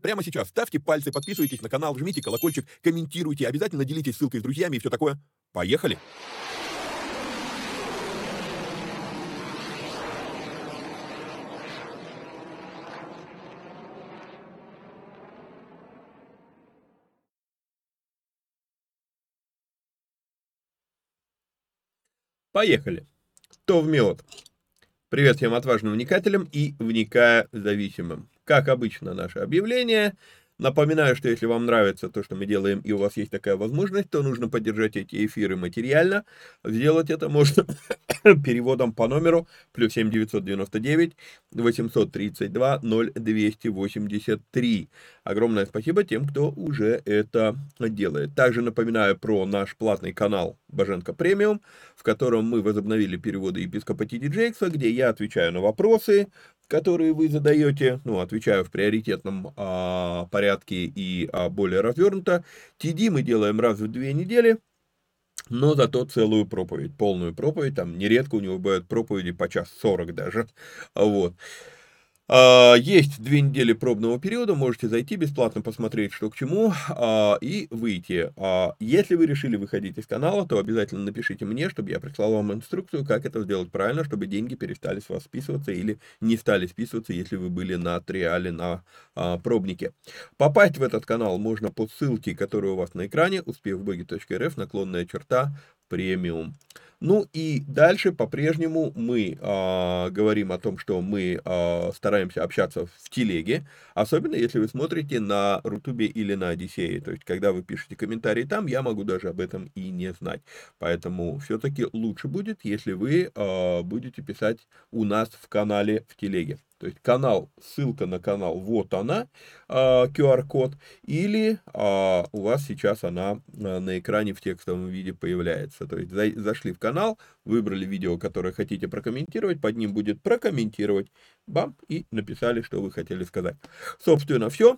прямо сейчас ставьте пальцы, подписывайтесь на канал, жмите колокольчик, комментируйте, обязательно делитесь ссылкой с друзьями и все такое. Поехали! Поехали. То в мед. Привет всем отважным вникателям и вникая зависимым. Как обычно, наше объявление. Напоминаю, что если вам нравится то, что мы делаем, и у вас есть такая возможность, то нужно поддержать эти эфиры материально. Сделать это можно переводом по номеру плюс 7 999 832 0283. Огромное спасибо тем, кто уже это делает. Также напоминаю про наш платный канал Боженко Премиум, в котором мы возобновили переводы епископа Тиди Джейкса, где я отвечаю на вопросы, которые вы задаете, ну, отвечаю в приоритетном а, порядке и а, более развернуто. TD мы делаем раз в две недели, но зато целую проповедь, полную проповедь, там нередко у него бывают проповеди по час сорок даже, вот. А, есть две недели пробного периода, можете зайти бесплатно посмотреть, что к чему, а, и выйти. А, если вы решили выходить из канала, то обязательно напишите мне, чтобы я прислал вам инструкцию, как это сделать правильно, чтобы деньги перестали с вас списываться или не стали списываться, если вы были на триале на пробнике. Попасть в этот канал можно по ссылке, которая у вас на экране, успехвбоги.рф, наклонная черта, премиум. Ну и дальше по-прежнему мы э, говорим о том, что мы э, стараемся общаться в телеге, особенно если вы смотрите на Рутубе или на Одиссее. То есть, когда вы пишете комментарии там, я могу даже об этом и не знать. Поэтому все-таки лучше будет, если вы э, будете писать у нас в канале в телеге. То есть канал, ссылка на канал, вот она, QR-код, или у вас сейчас она на экране в текстовом виде появляется. То есть зашли в канал, выбрали видео, которое хотите прокомментировать, под ним будет прокомментировать, бам, и написали, что вы хотели сказать. Собственно, все.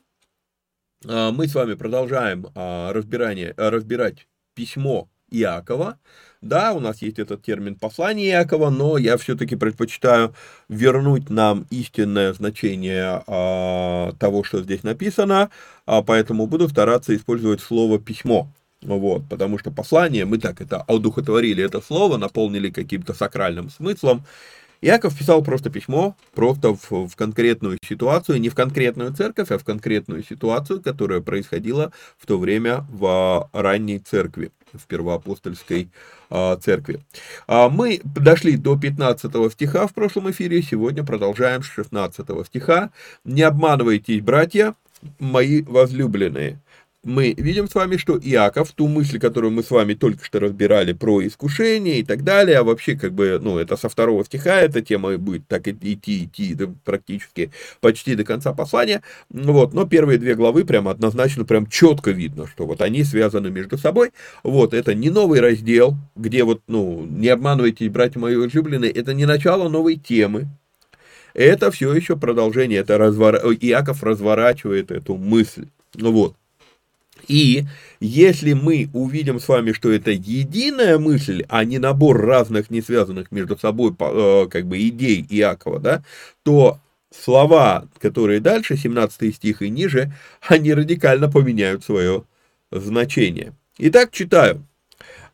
Мы с вами продолжаем разбирание, разбирать письмо Иакова. Да, у нас есть этот термин послание Иакова, но я все-таки предпочитаю вернуть нам истинное значение а, того, что здесь написано, а, поэтому буду стараться использовать слово письмо. Вот, потому что послание, мы так это одухотворили это слово, наполнили каким-то сакральным смыслом, Яков писал просто письмо, просто в, в конкретную ситуацию, не в конкретную церковь, а в конкретную ситуацию, которая происходила в то время в ранней церкви, в первоапостольской а, церкви. А, мы дошли до 15 стиха в прошлом эфире, сегодня продолжаем с 16 стиха. «Не обманывайтесь, братья, мои возлюбленные, мы видим с вами, что Иаков, ту мысль, которую мы с вами только что разбирали про искушение и так далее, а вообще, как бы, ну, это со второго стиха, эта тема будет так идти, идти да, практически почти до конца послания, вот, но первые две главы прям однозначно, прям четко видно, что вот они связаны между собой, вот, это не новый раздел, где вот, ну, не обманывайте, братья мои возлюбленные, это не начало новой темы, это все еще продолжение, это развор... Иаков разворачивает эту мысль, вот. И если мы увидим с вами, что это единая мысль, а не набор разных, не связанных между собой э, как бы идей Иакова, да, то слова, которые дальше, 17 стих и ниже, они радикально поменяют свое значение. Итак, читаю.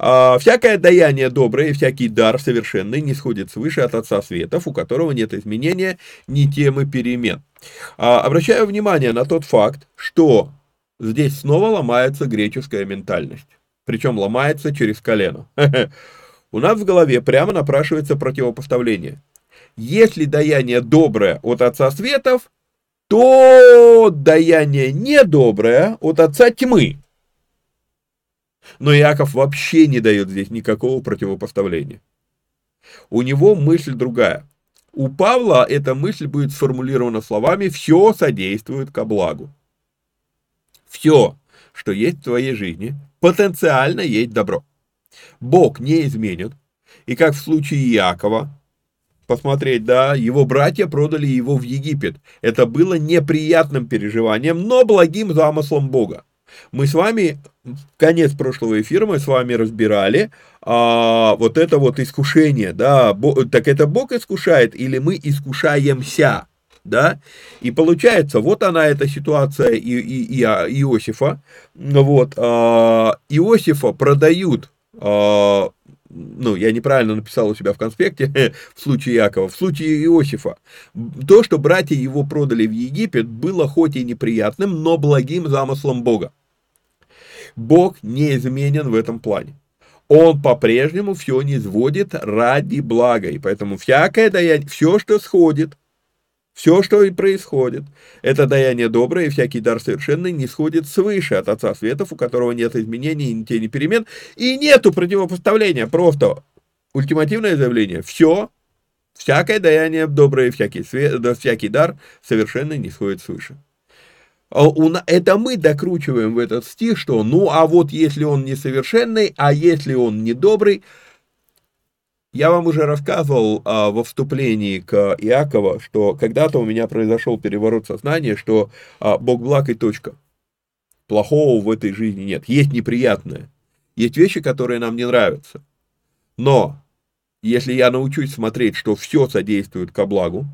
«А, «Всякое даяние доброе и всякий дар совершенный не сходит свыше от Отца Светов, у которого нет изменения ни темы перемен». А, обращаю внимание на тот факт, что Здесь снова ломается греческая ментальность. Причем ломается через колено. У нас в голове прямо напрашивается противопоставление. Если даяние доброе от Отца Светов, то даяние недоброе от Отца Тьмы. Но Иаков вообще не дает здесь никакого противопоставления. У него мысль другая. У Павла эта мысль будет сформулирована словами «все содействует ко благу» все, что есть в твоей жизни, потенциально есть добро. Бог не изменит. И как в случае Иакова, посмотреть, да, его братья продали его в Египет. Это было неприятным переживанием, но благим замыслом Бога. Мы с вами, конец прошлого эфира, мы с вами разбирали а, вот это вот искушение, да, так это Бог искушает или мы искушаемся? Да, и получается, вот она эта ситуация и, и, и а, Иосифа, вот, а, Иосифа продают, а, ну, я неправильно написал у себя в конспекте, в случае Якова, в случае Иосифа, то, что братья его продали в Египет, было хоть и неприятным, но благим замыслом Бога. Бог не изменен в этом плане. Он по-прежнему все не сводит ради блага, и поэтому всякое даяние, все, что сходит, все, что и происходит, это даяние доброе, и всякий дар совершенный не сходит свыше от Отца Светов, у которого нет изменений, ни тени перемен, и нету противопоставления, просто ультимативное заявление. Все, всякое даяние доброе, всякий, свет, да, всякий дар совершенный не сходит свыше. А это мы докручиваем в этот стих, что ну а вот если он несовершенный, а если он недобрый, я вам уже рассказывал а, во вступлении к Иакова, что когда-то у меня произошел переворот сознания, что а, Бог благ и точка. Плохого в этой жизни нет. Есть неприятное. Есть вещи, которые нам не нравятся. Но если я научусь смотреть, что все содействует ко благу,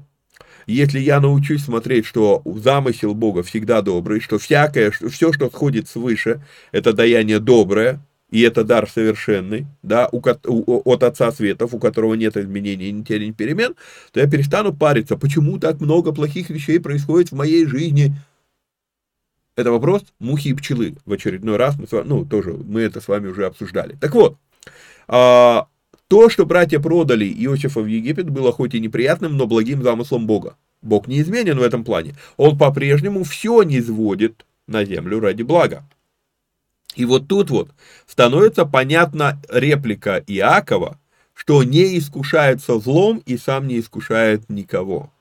если я научусь смотреть, что замысел Бога всегда добрый, что всякое, все, что сходит свыше, это даяние доброе, и это дар совершенный, да, у, у, от Отца Светов, у которого нет изменений, ни тени, ни перемен, то я перестану париться, почему так много плохих вещей происходит в моей жизни. Это вопрос мухи и пчелы. В очередной раз мы с вами, ну, тоже мы это с вами уже обсуждали. Так вот, а, то, что братья продали Иосифа в Египет, было хоть и неприятным, но благим замыслом Бога. Бог не изменен в этом плане. Он по-прежнему все не сводит на землю ради блага. И вот тут вот становится понятна реплика Иакова, что не искушается злом и сам не искушает никого.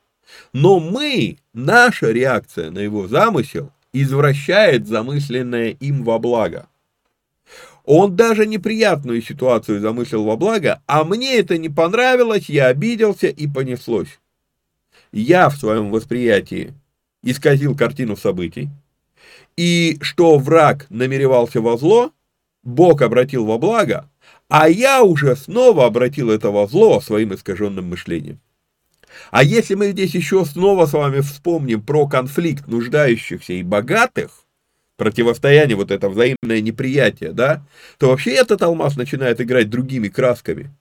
Но мы, наша реакция на его замысел, извращает замысленное им во благо. Он даже неприятную ситуацию замыслил во благо, а мне это не понравилось, я обиделся и понеслось. Я в своем восприятии исказил картину событий, и что враг намеревался во зло, Бог обратил во благо, а я уже снова обратил это во зло своим искаженным мышлением. А если мы здесь еще снова с вами вспомним про конфликт нуждающихся и богатых, противостояние, вот это взаимное неприятие, да, то вообще этот алмаз начинает играть другими красками.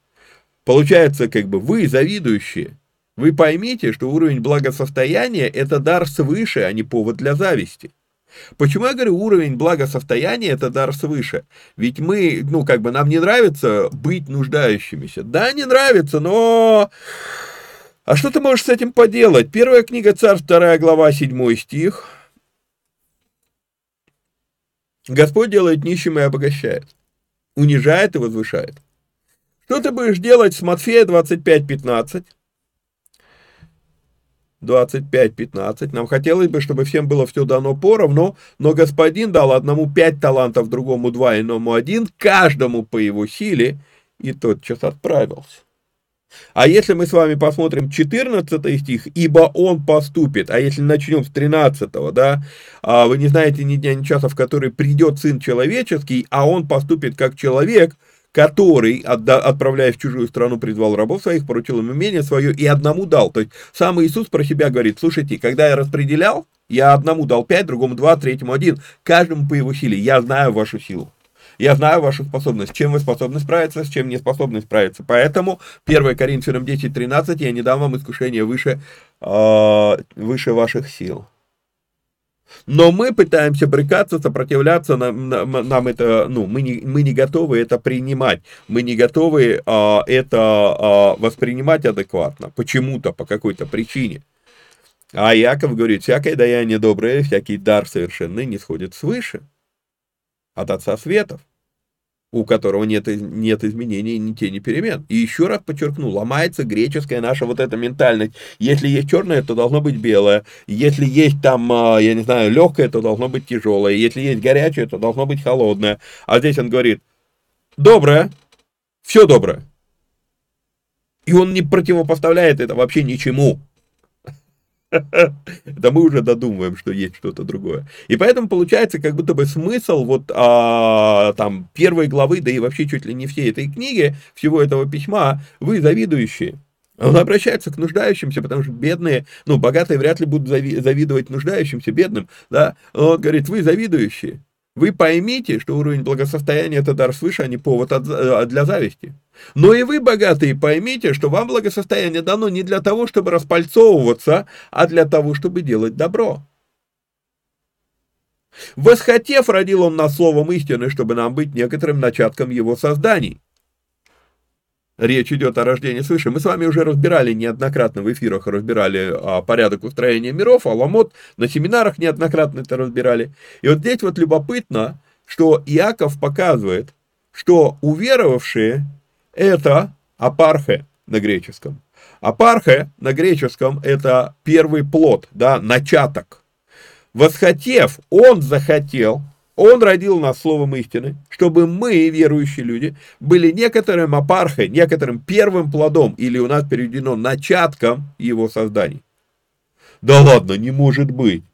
Получается, как бы вы, завидующие, вы поймите, что уровень благосостояния – это дар свыше, а не повод для зависти. Почему я говорю, уровень благосостояния – это дар свыше? Ведь мы, ну, как бы, нам не нравится быть нуждающимися. Да, не нравится, но... А что ты можешь с этим поделать? Первая книга Царств, вторая глава, седьмой стих – Господь делает нищим и обогащает, унижает и возвышает. Что ты будешь делать с Матфея 25.15? 25-15. Нам хотелось бы, чтобы всем было все дано поровну, но господин дал одному пять талантов, другому два, иному один, каждому по его силе, и тотчас отправился. А если мы с вами посмотрим 14 стих, ибо он поступит, а если начнем с 13, да, а вы не знаете ни дня, ни часа, в который придет Сын Человеческий, а он поступит как человек, который, отправляясь в чужую страну, призвал рабов своих, поручил им имение свое и одному дал. То есть сам Иисус про себя говорит, слушайте, когда я распределял, я одному дал пять, другому два, третьему один, каждому по его силе, я знаю вашу силу. Я знаю вашу способность, чем вы способны справиться, с чем не способны справиться. Поэтому 1 Коринфянам 10.13 я не дам вам искушения выше, э, выше ваших сил. Но мы пытаемся брыкаться, сопротивляться, нам, нам, нам это, ну, мы не, мы не готовы это принимать, мы не готовы а, это а, воспринимать адекватно, почему-то, по какой-то причине. А Яков говорит, всякое даяние доброе, всякий дар совершенный не сходит свыше от Отца Светов, у которого нет, нет изменений ни тени перемен. И еще раз подчеркну, ломается греческая наша вот эта ментальность. Если есть черное, то должно быть белое. Если есть там, а, я не знаю, легкое, то должно быть тяжелое. Если есть горячее, то должно быть холодное. А здесь он говорит, доброе, все доброе. И он не противопоставляет это вообще ничему. Да мы уже додумываем, что есть что-то другое. И поэтому получается как будто бы смысл вот а, там первой главы, да и вообще чуть ли не всей этой книги, всего этого письма, вы завидующие. Он обращается к нуждающимся, потому что бедные, ну, богатые вряд ли будут завидовать нуждающимся, бедным, да. Он говорит, вы завидующие. Вы поймите, что уровень благосостояния – это дар свыше, а не повод от, э, для зависти. Но и вы, богатые, поймите, что вам благосостояние дано не для того, чтобы распальцовываться, а для того, чтобы делать добро. Восхотев, родил он нас словом истины, чтобы нам быть некоторым начатком его созданий. Речь идет о рождении свыше. Мы с вами уже разбирали неоднократно в эфирах, разбирали а, порядок устроения миров, аламот, на семинарах неоднократно это разбирали. И вот здесь вот любопытно, что Иаков показывает, что уверовавшие это апархе на греческом. Апархе на греческом это первый плод, да, начаток. Восхотев, он захотел, он родил нас словом истины, чтобы мы, верующие люди, были некоторым апархой, некоторым первым плодом, или у нас переведено начатком его созданий. Да ладно, не может быть.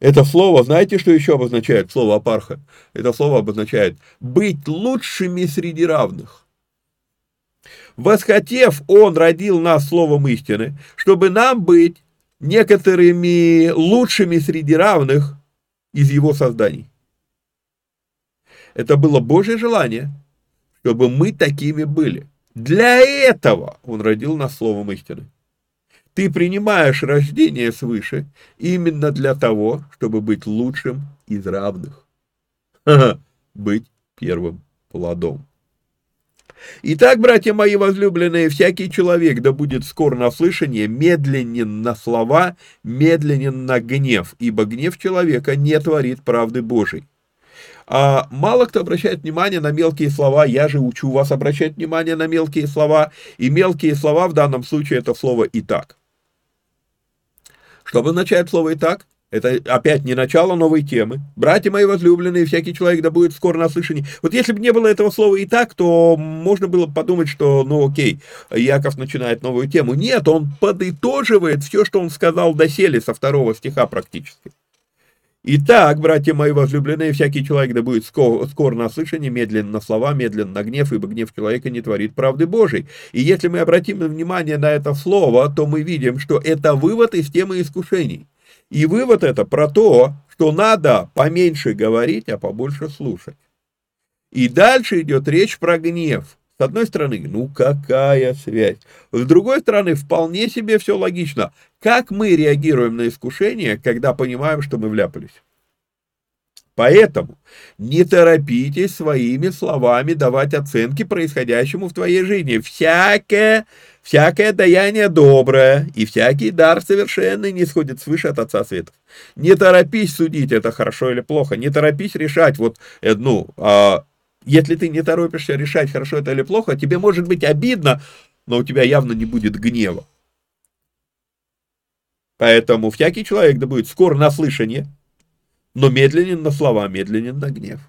Это слово, знаете, что еще обозначает слово апарха? Это слово обозначает быть лучшими среди равных. Восхотев, он родил нас словом истины, чтобы нам быть некоторыми лучшими среди равных, из его созданий. Это было Божье желание, чтобы мы такими были. Для этого Он родил нас словом истины. Ты принимаешь рождение свыше именно для того, чтобы быть лучшим из равных. Быть первым плодом. Итак, братья мои возлюбленные, всякий человек да будет скор на слышание, медленен на слова, медленен на гнев, ибо гнев человека не творит правды Божией. А мало кто обращает внимание на мелкие слова, я же учу вас обращать внимание на мелкие слова, и мелкие слова в данном случае это слово «и так». Чтобы начать слово «итак», это опять не начало новой темы. Братья мои возлюбленные, всякий человек да будет скоро на слышании. Вот если бы не было этого слова и так, то можно было подумать, что, ну окей, Яков начинает новую тему. Нет, он подытоживает все, что он сказал доселе со второго стиха практически. Итак, братья мои возлюбленные, всякий человек да будет скор, скор на медленно на слова, медленно на гнев, ибо гнев человека не творит правды Божией. И если мы обратим внимание на это слово, то мы видим, что это вывод из темы искушений. И вывод это про то, что надо поменьше говорить, а побольше слушать. И дальше идет речь про гнев. С одной стороны, ну какая связь? С другой стороны, вполне себе все логично. Как мы реагируем на искушение, когда понимаем, что мы вляпались? Поэтому не торопитесь своими словами давать оценки происходящему в твоей жизни. Всякое, всякое даяние доброе и всякий дар совершенный не сходит свыше от Отца Светов. Не торопись судить, это хорошо или плохо. Не торопись решать, вот, э, ну, а, если ты не торопишься решать, хорошо это или плохо, тебе может быть обидно, но у тебя явно не будет гнева. Поэтому всякий человек да будет скоро на слышание, но медленен на слова, медленен на гнев.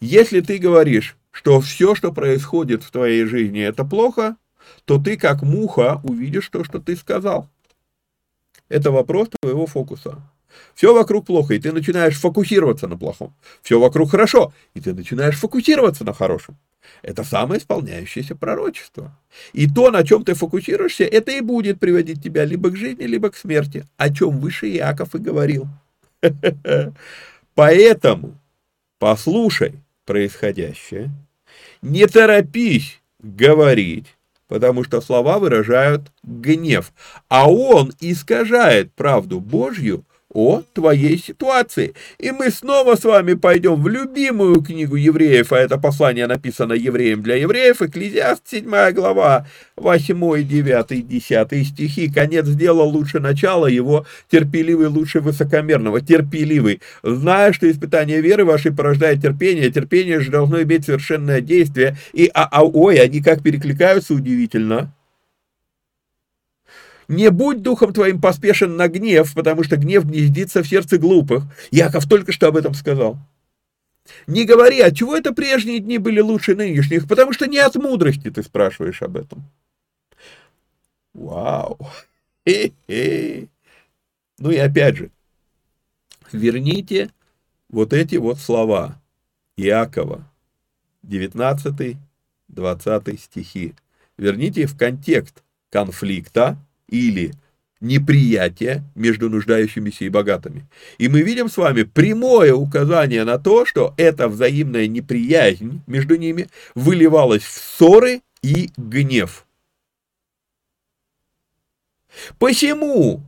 Если ты говоришь, что все, что происходит в твоей жизни, это плохо, то ты как муха увидишь то, что ты сказал. Это вопрос твоего фокуса. Все вокруг плохо, и ты начинаешь фокусироваться на плохом. Все вокруг хорошо, и ты начинаешь фокусироваться на хорошем. Это самое исполняющееся пророчество. И то, на чем ты фокусируешься, это и будет приводить тебя либо к жизни, либо к смерти, о чем выше Иаков и говорил. Поэтому послушай происходящее, не торопись говорить, потому что слова выражают гнев, а он искажает правду Божью о твоей ситуации. И мы снова с вами пойдем в любимую книгу евреев, а это послание написано евреям для евреев, Экклезиаст, 7 глава, 8, 9, 10 стихи. Конец сделал лучше начала, его терпеливый лучше высокомерного. Терпеливый. Зная, что испытание веры вашей порождает терпение, терпение же должно иметь совершенное действие. И, а, а, ой, они как перекликаются удивительно. Не будь духом твоим поспешен на гнев, потому что гнев гнездится в сердце глупых. Яков только что об этом сказал. Не говори, а чего это прежние дни были лучше нынешних, потому что не от мудрости ты спрашиваешь об этом. Вау. Хе -хе. Ну и опять же, верните вот эти вот слова Иакова, 19-20 стихи. Верните в контекст конфликта, или неприятие между нуждающимися и богатыми. И мы видим с вами прямое указание на то, что эта взаимная неприязнь между ними выливалась в ссоры и гнев. Посему,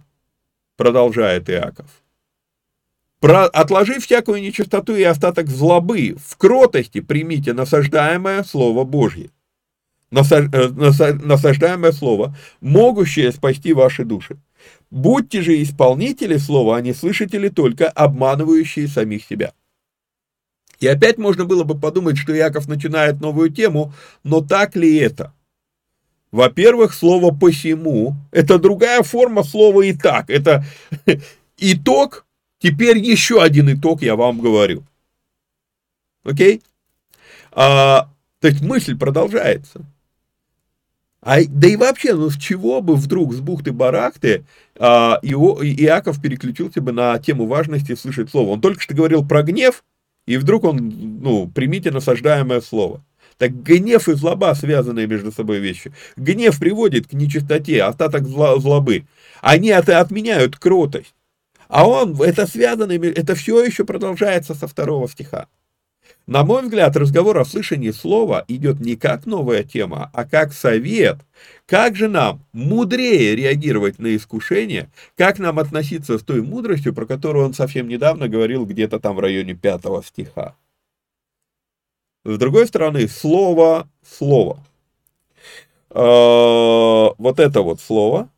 продолжает Иаков, про, отложив всякую нечистоту и остаток злобы, в кротости примите насаждаемое Слово Божье насаждаемое слово, могущее спасти ваши души. Будьте же исполнители слова, а не слышатели только, обманывающие самих себя. И опять можно было бы подумать, что Яков начинает новую тему, но так ли это? Во-первых, слово «посему» — это другая форма слова «и так». Это итог, теперь еще один итог я вам говорю. Окей? А, то есть мысль продолжается. А, да и вообще, ну с чего бы вдруг с бухты-барахты а, Ио, Иаков переключился бы на тему важности слышать слово? Он только что говорил про гнев, и вдруг он, ну, примите насаждаемое слово. Так гнев и злоба связанные между собой вещи. Гнев приводит к нечистоте, остаток зла, злобы. Они это отменяют кротость. А он, это связано, это все еще продолжается со второго стиха. На мой взгляд, разговор о слышании слова идет не как новая тема, а как совет. Как же нам мудрее реагировать на искушение, как нам относиться с той мудростью, про которую он совсем недавно говорил где-то там в районе пятого стиха. С другой стороны, слово, слово. А, вот это вот слово,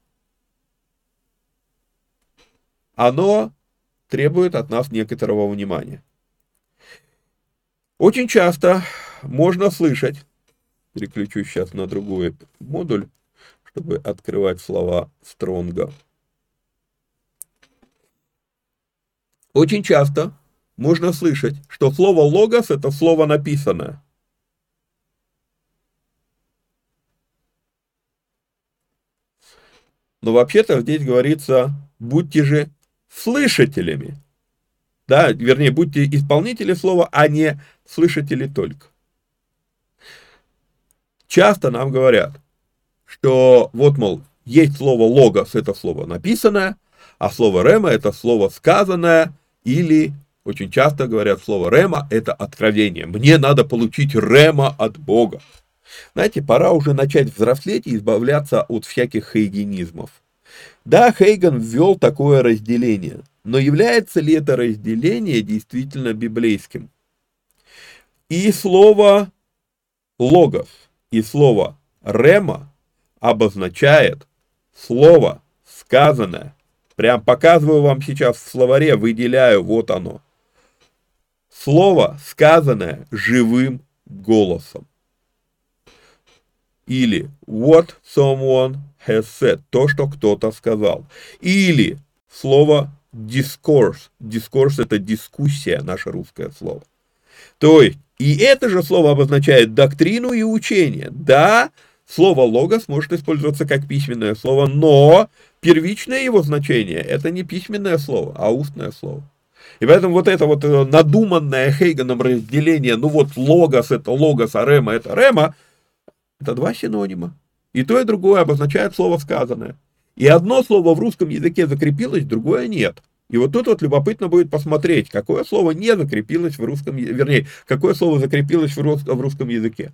оно требует от нас некоторого внимания. Очень часто можно слышать, переключу сейчас на другой модуль, чтобы открывать слова Стронга. Очень часто можно слышать, что слово «логос» — это слово написанное. Но вообще-то здесь говорится «будьте же слышателями». Да, вернее, будьте исполнители слова, а не слышатели только. Часто нам говорят, что вот, мол, есть слово «логос» — это слово написанное, а слово «рема» — это слово сказанное, или очень часто говорят слово «рема» — это откровение. Мне надо получить рема от Бога. Знаете, пора уже начать взрослеть и избавляться от всяких хейгенизмов. Да, Хейген ввел такое разделение, но является ли это разделение действительно библейским? И слово «логос», и слово «рема» обозначает слово сказанное. Прям показываю вам сейчас в словаре, выделяю, вот оно. Слово, сказанное живым голосом. Или what someone has то, что кто-то сказал. Или слово discourse. Discourse это дискуссия, наше русское слово. То есть, и это же слово обозначает доктрину и учение. Да, слово логос может использоваться как письменное слово, но первичное его значение это не письменное слово, а устное слово. И поэтому вот это вот э, надуманное Хейгеном разделение, ну вот логос это логос, а рема это рема, это два синонима. И то, и другое обозначает слово сказанное. И одно слово в русском языке закрепилось, другое нет. И вот тут вот любопытно будет посмотреть, какое слово не закрепилось в русском, вернее, какое слово закрепилось в русском языке.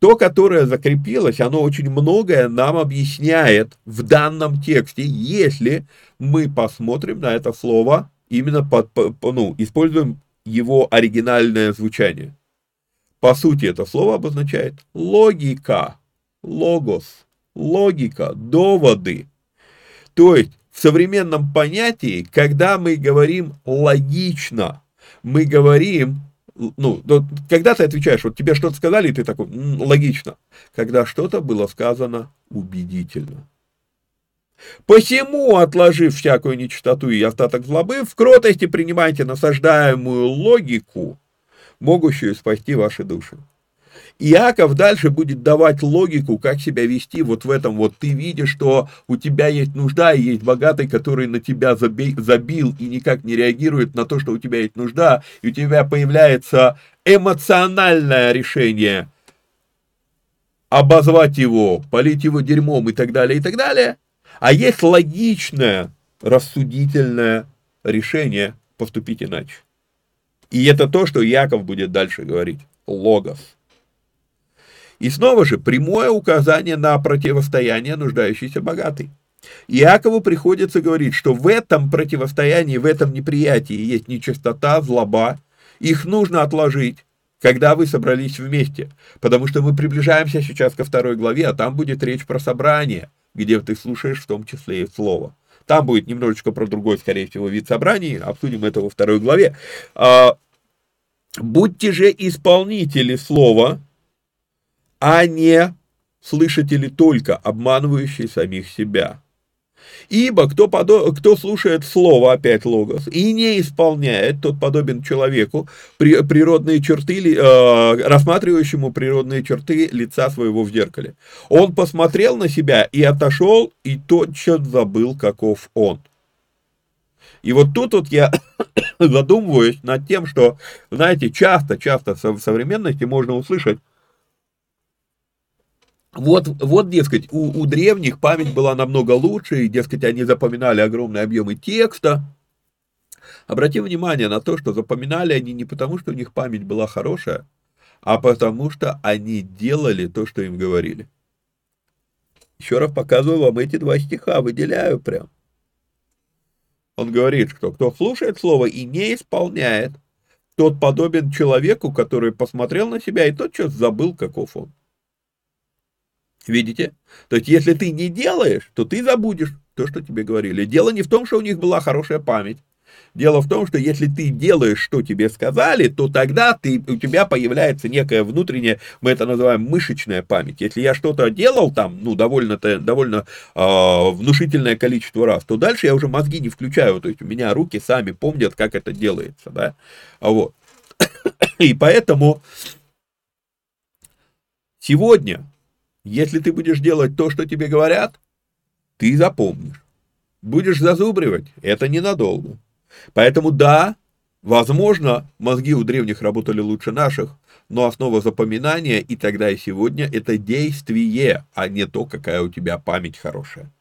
То, которое закрепилось, оно очень многое нам объясняет в данном тексте, если мы посмотрим на это слово, именно под, ну, используем его оригинальное звучание. По сути, это слово обозначает логика, логос, логика, доводы. То есть, в современном понятии, когда мы говорим логично, мы говорим ну, когда ты отвечаешь, вот тебе что-то сказали, и ты такой, логично. Когда что-то было сказано убедительно. Посему, отложив всякую нечистоту и остаток злобы, в кротости принимайте насаждаемую логику, могущую спасти ваши души. Иаков дальше будет давать логику, как себя вести вот в этом. Вот ты видишь, что у тебя есть нужда, и есть богатый, который на тебя забил и никак не реагирует на то, что у тебя есть нужда, и у тебя появляется эмоциональное решение обозвать его, полить его дерьмом и так далее, и так далее. А есть логичное, рассудительное решение поступить иначе. И это то, что Яков будет дальше говорить. Логос. И снова же прямое указание на противостояние нуждающейся богатой. Иакову приходится говорить, что в этом противостоянии, в этом неприятии есть нечистота, злоба. Их нужно отложить, когда вы собрались вместе. Потому что мы приближаемся сейчас ко второй главе, а там будет речь про собрание, где ты слушаешь в том числе и слово. Там будет немножечко про другой, скорее всего, вид собраний, обсудим это во второй главе. А, Будьте же исполнители слова, а не слышатели только, обманывающие самих себя. Ибо кто, подо... кто слушает слово, опять логос, и не исполняет, тот подобен человеку, при... природные черты, э, рассматривающему природные черты лица своего в зеркале. Он посмотрел на себя и отошел, и тотчас забыл, каков он. И вот тут вот я задумываюсь над тем, что, знаете, часто-часто в современности можно услышать, вот, вот, дескать, у, у древних память была намного лучше, и, дескать, они запоминали огромные объемы текста. Обратим внимание на то, что запоминали они не потому, что у них память была хорошая, а потому что они делали то, что им говорили. Еще раз показываю вам эти два стиха, выделяю прям. Он говорит, что кто слушает слово и не исполняет, тот подобен человеку, который посмотрел на себя и тотчас забыл, каков он. Видите? То есть, если ты не делаешь, то ты забудешь то, что тебе говорили. Дело не в том, что у них была хорошая память. Дело в том, что если ты делаешь, что тебе сказали, то тогда ты, у тебя появляется некая внутренняя, мы это называем мышечная память. Если я что-то делал там, ну, довольно, довольно э, внушительное количество раз, то дальше я уже мозги не включаю, то есть у меня руки сами помнят, как это делается, да, вот. И поэтому сегодня, если ты будешь делать то, что тебе говорят, ты запомнишь. Будешь зазубривать, это ненадолго. Поэтому да, возможно, мозги у древних работали лучше наших, но основа запоминания и тогда и сегодня это действие, а не то, какая у тебя память хорошая.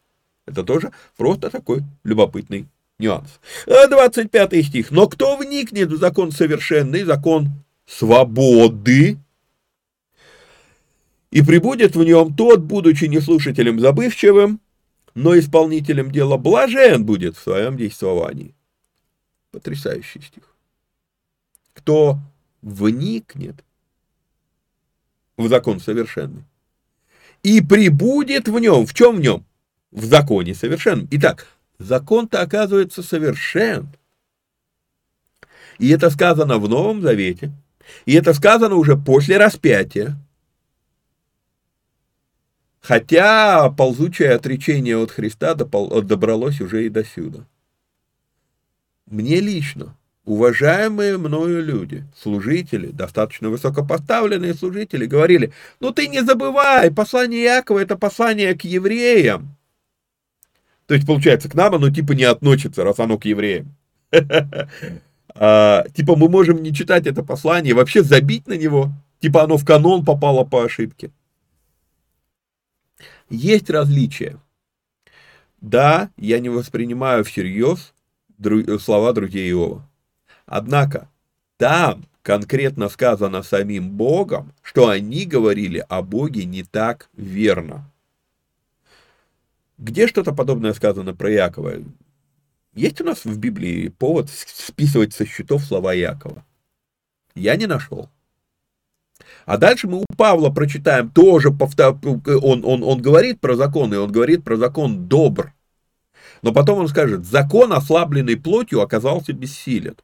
Это тоже просто такой любопытный нюанс. 25 э, стих. Но кто вникнет в закон совершенный, закон свободы, и прибудет в нем тот, будучи не слушателем забывчивым, но исполнителем дела блажен будет в своем действовании. Потрясающий стих. Кто вникнет в закон совершенный и прибудет в нем, в чем в нем? В законе совершенном. Итак, закон-то оказывается совершен. И это сказано в Новом Завете, и это сказано уже после распятия. Хотя ползучее отречение от Христа добралось уже и до сюда мне лично, уважаемые мною люди, служители, достаточно высокопоставленные служители, говорили, ну ты не забывай, послание Якова это послание к евреям. То есть, получается, к нам оно типа не относится, раз оно к евреям. А, типа мы можем не читать это послание, вообще забить на него, типа оно в канон попало по ошибке. Есть различия. Да, я не воспринимаю всерьез слова друзей Иова. Однако, там конкретно сказано самим Богом, что они говорили о Боге не так верно. Где что-то подобное сказано про Якова? Есть у нас в Библии повод списывать со счетов слова Якова? Я не нашел. А дальше мы у Павла прочитаем тоже, он, он, он говорит про закон, и он говорит про закон добр. Но потом он скажет, закон, ослабленный плотью, оказался бессилен.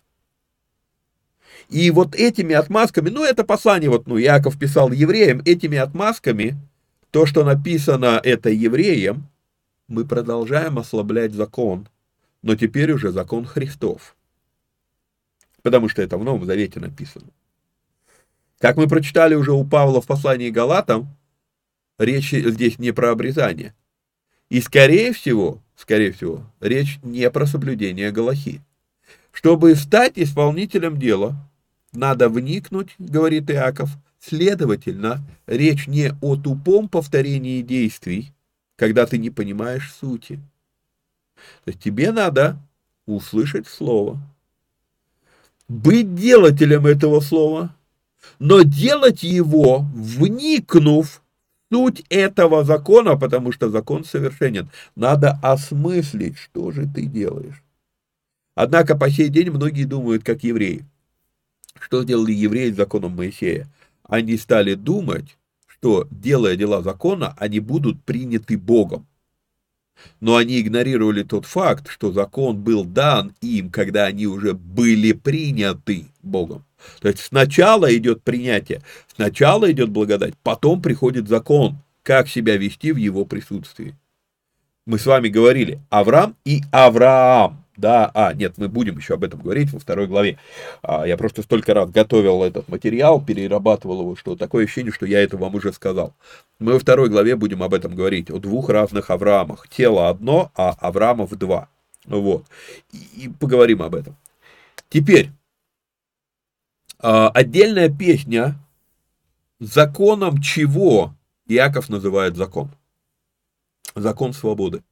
И вот этими отмазками, ну это послание, вот, ну Яков писал евреям, этими отмазками, то, что написано это евреям, мы продолжаем ослаблять закон, но теперь уже закон Христов. Потому что это в Новом Завете написано. Как мы прочитали уже у Павла в послании Галатам, речь здесь не про обрезание. И скорее всего, скорее всего, речь не про соблюдение Галахи. Чтобы стать исполнителем дела, надо вникнуть, говорит Иаков, следовательно, речь не о тупом повторении действий, когда ты не понимаешь сути. То есть тебе надо услышать слово, быть делателем этого слова, но делать его, вникнув суть этого закона, потому что закон совершенен. Надо осмыслить, что же ты делаешь. Однако по сей день многие думают, как евреи. Что сделали евреи с законом Моисея? Они стали думать, что, делая дела закона, они будут приняты Богом. Но они игнорировали тот факт, что закон был дан им, когда они уже были приняты Богом. То есть сначала идет принятие, сначала идет благодать, потом приходит закон, как себя вести в его присутствии. Мы с вами говорили Авраам и Авраам. Да, а, нет, мы будем еще об этом говорить во второй главе. А, я просто столько раз готовил этот материал, перерабатывал его, что такое ощущение, что я это вам уже сказал. Мы во второй главе будем об этом говорить, о двух разных Авраамах. Тело одно, а Авраамов два. Вот. И, и поговорим об этом. Теперь, а, отдельная песня законом чего Иаков называет закон. Закон свободы.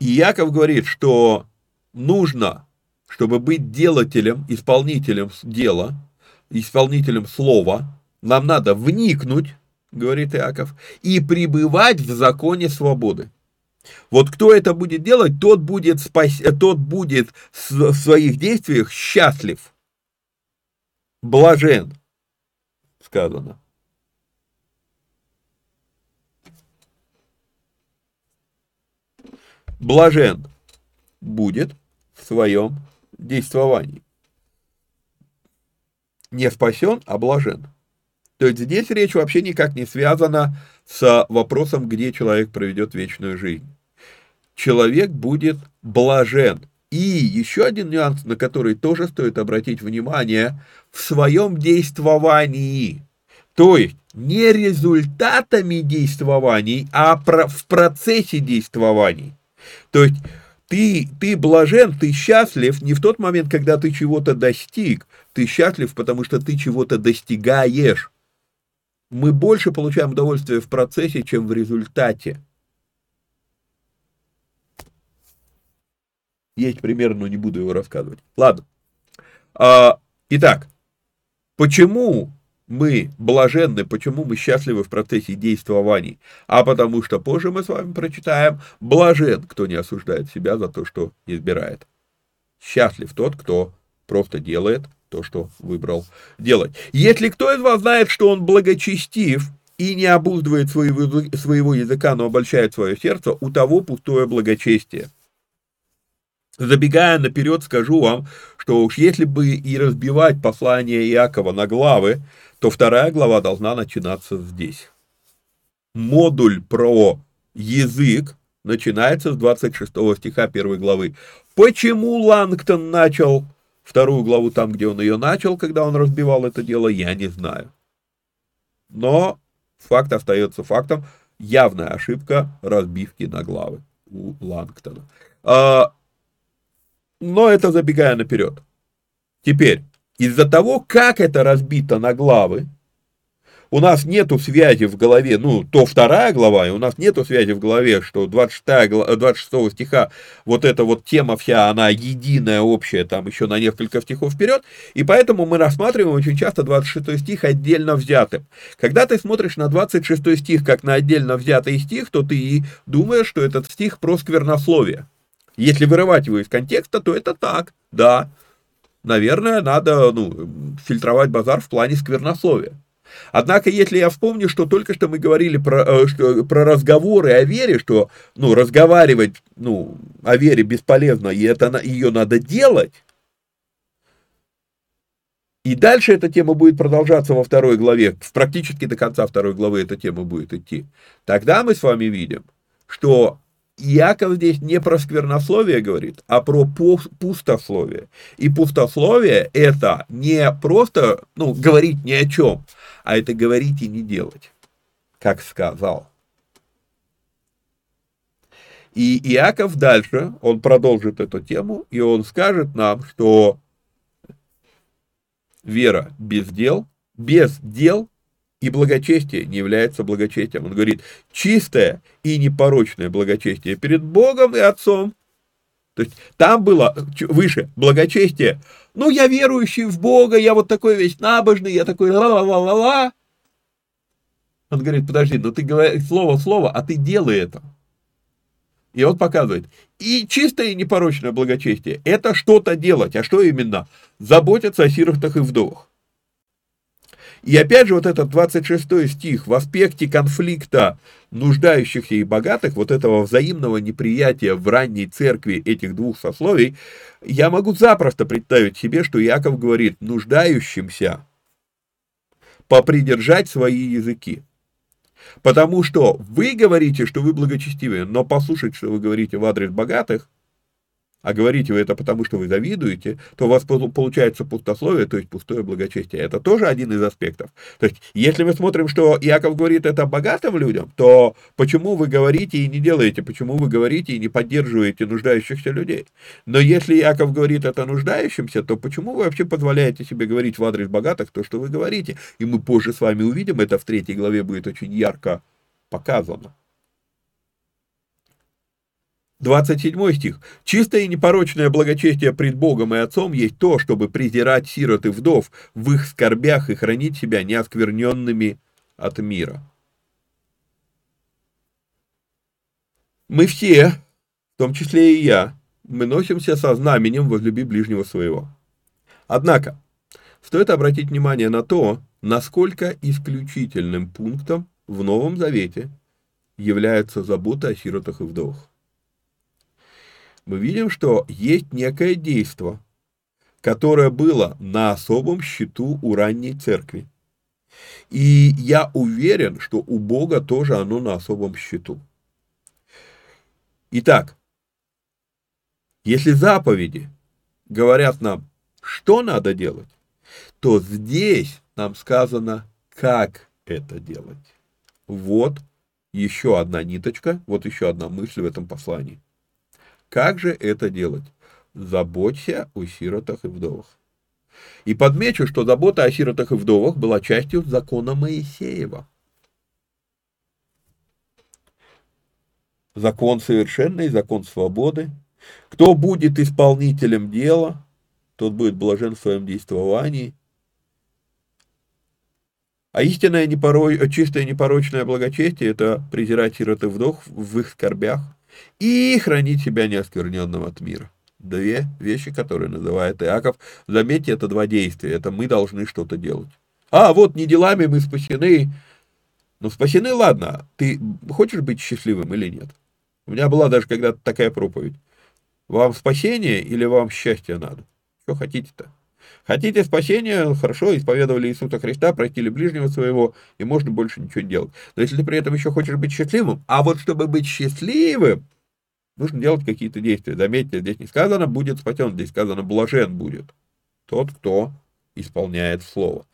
И Яков говорит, что нужно, чтобы быть делателем, исполнителем дела, исполнителем слова, нам надо вникнуть, говорит Иаков, и пребывать в законе свободы. Вот кто это будет делать, тот будет, спас... тот будет в своих действиях счастлив блажен, сказано. Блажен будет, в своем действовании. Не спасен, а блажен. То есть здесь речь вообще никак не связана с вопросом, где человек проведет вечную жизнь. Человек будет блажен. И еще один нюанс, на который тоже стоит обратить внимание, в своем действовании. То есть не результатами действований, а в процессе действований. То есть ты, ты блажен, ты счастлив не в тот момент, когда ты чего-то достиг, ты счастлив, потому что ты чего-то достигаешь. Мы больше получаем удовольствие в процессе, чем в результате. Есть пример, но не буду его рассказывать. Ладно. А, итак, почему мы блаженны, почему мы счастливы в процессе действований? А потому что позже мы с вами прочитаем, блажен, кто не осуждает себя за то, что избирает. Счастлив тот, кто просто делает то, что выбрал делать. Если кто из вас знает, что он благочестив и не обуздывает своего, языка, но обольщает свое сердце, у того пустое благочестие. Забегая наперед, скажу вам, что уж если бы и разбивать послание Иакова на главы, то вторая глава должна начинаться здесь. Модуль про язык начинается с 26 стиха первой главы. Почему Лангтон начал вторую главу там, где он ее начал, когда он разбивал это дело, я не знаю. Но факт остается фактом. Явная ошибка разбивки на главы у Лангтона. Но это забегая наперед. Теперь, из-за того, как это разбито на главы, у нас нету связи в голове, ну, то вторая глава, и у нас нету связи в голове, что 26, 26 стиха, вот эта вот тема вся, она единая, общая, там еще на несколько стихов вперед, и поэтому мы рассматриваем очень часто 26 стих отдельно взятым. Когда ты смотришь на 26 стих как на отдельно взятый стих, то ты думаешь, что этот стих про сквернословие. Если вырывать его из контекста, то это так, да. Наверное, надо ну, фильтровать базар в плане сквернословия. Однако, если я вспомню, что только что мы говорили про, э, что, про разговоры о вере, что ну, разговаривать ну, о вере бесполезно, и это, ее надо делать, и дальше эта тема будет продолжаться во второй главе, практически до конца второй главы эта тема будет идти, тогда мы с вами видим, что Иаков здесь не про сквернословие говорит, а про пустословие. И пустословие это не просто ну, говорить ни о чем, а это говорить и не делать, как сказал. И Иаков дальше, он продолжит эту тему, и он скажет нам, что вера без дел, без дел и благочестие не является благочестием. Он говорит, чистое и непорочное благочестие перед Богом и Отцом. То есть там было выше благочестие. Ну, я верующий в Бога, я вот такой весь набожный, я такой ла-ла-ла-ла-ла. Он говорит, подожди, ну ты говоришь слово-слово, а ты делай это. И он показывает. И чистое и непорочное благочестие – это что-то делать. А что именно? Заботиться о сиротах и вдовах. И опять же вот этот 26 стих в аспекте конфликта нуждающихся и богатых, вот этого взаимного неприятия в ранней церкви этих двух сословий, я могу запросто представить себе, что Яков говорит нуждающимся попридержать свои языки. Потому что вы говорите, что вы благочестивы, но послушать, что вы говорите в адрес богатых, а говорите вы это потому, что вы завидуете, то у вас получается пустословие, то есть пустое благочестие. Это тоже один из аспектов. То есть, если мы смотрим, что Иаков говорит это богатым людям, то почему вы говорите и не делаете, почему вы говорите и не поддерживаете нуждающихся людей? Но если Иаков говорит это нуждающимся, то почему вы вообще позволяете себе говорить в адрес богатых то, что вы говорите? И мы позже с вами увидим, это в третьей главе будет очень ярко показано. 27 стих. «Чистое и непорочное благочестие пред Богом и Отцом есть то, чтобы презирать сирот и вдов в их скорбях и хранить себя неоскверненными от мира». Мы все, в том числе и я, мы носимся со знаменем «возлюби ближнего своего». Однако, стоит обратить внимание на то, насколько исключительным пунктом в Новом Завете является забота о сиротах и вдовах. Мы видим, что есть некое действие, которое было на особом счету у ранней церкви. И я уверен, что у Бога тоже оно на особом счету. Итак, если заповеди говорят нам, что надо делать, то здесь нам сказано, как это делать. Вот еще одна ниточка, вот еще одна мысль в этом послании. Как же это делать? Заботься о сиротах и вдовах. И подмечу, что забота о сиротах и вдовах была частью закона Моисеева. Закон совершенный, закон свободы. Кто будет исполнителем дела, тот будет блажен в своем действовании. А истинное непоро... чистое непорочное благочестие – это презирать сирот и вдох в их скорбях и хранить себя неоскверненным от мира. Две вещи, которые называет Иаков. Заметьте, это два действия. Это мы должны что-то делать. А, вот не делами мы спасены. Ну, спасены, ладно. Ты хочешь быть счастливым или нет? У меня была даже когда-то такая проповедь. Вам спасение или вам счастье надо? Что хотите-то? Хотите спасения, хорошо, исповедовали Иисуса Христа, простили ближнего своего, и можно больше ничего не делать. Но если ты при этом еще хочешь быть счастливым, а вот чтобы быть счастливым, нужно делать какие-то действия. Заметьте, здесь не сказано «будет спасен», здесь сказано «блажен будет». Тот, кто исполняет слово.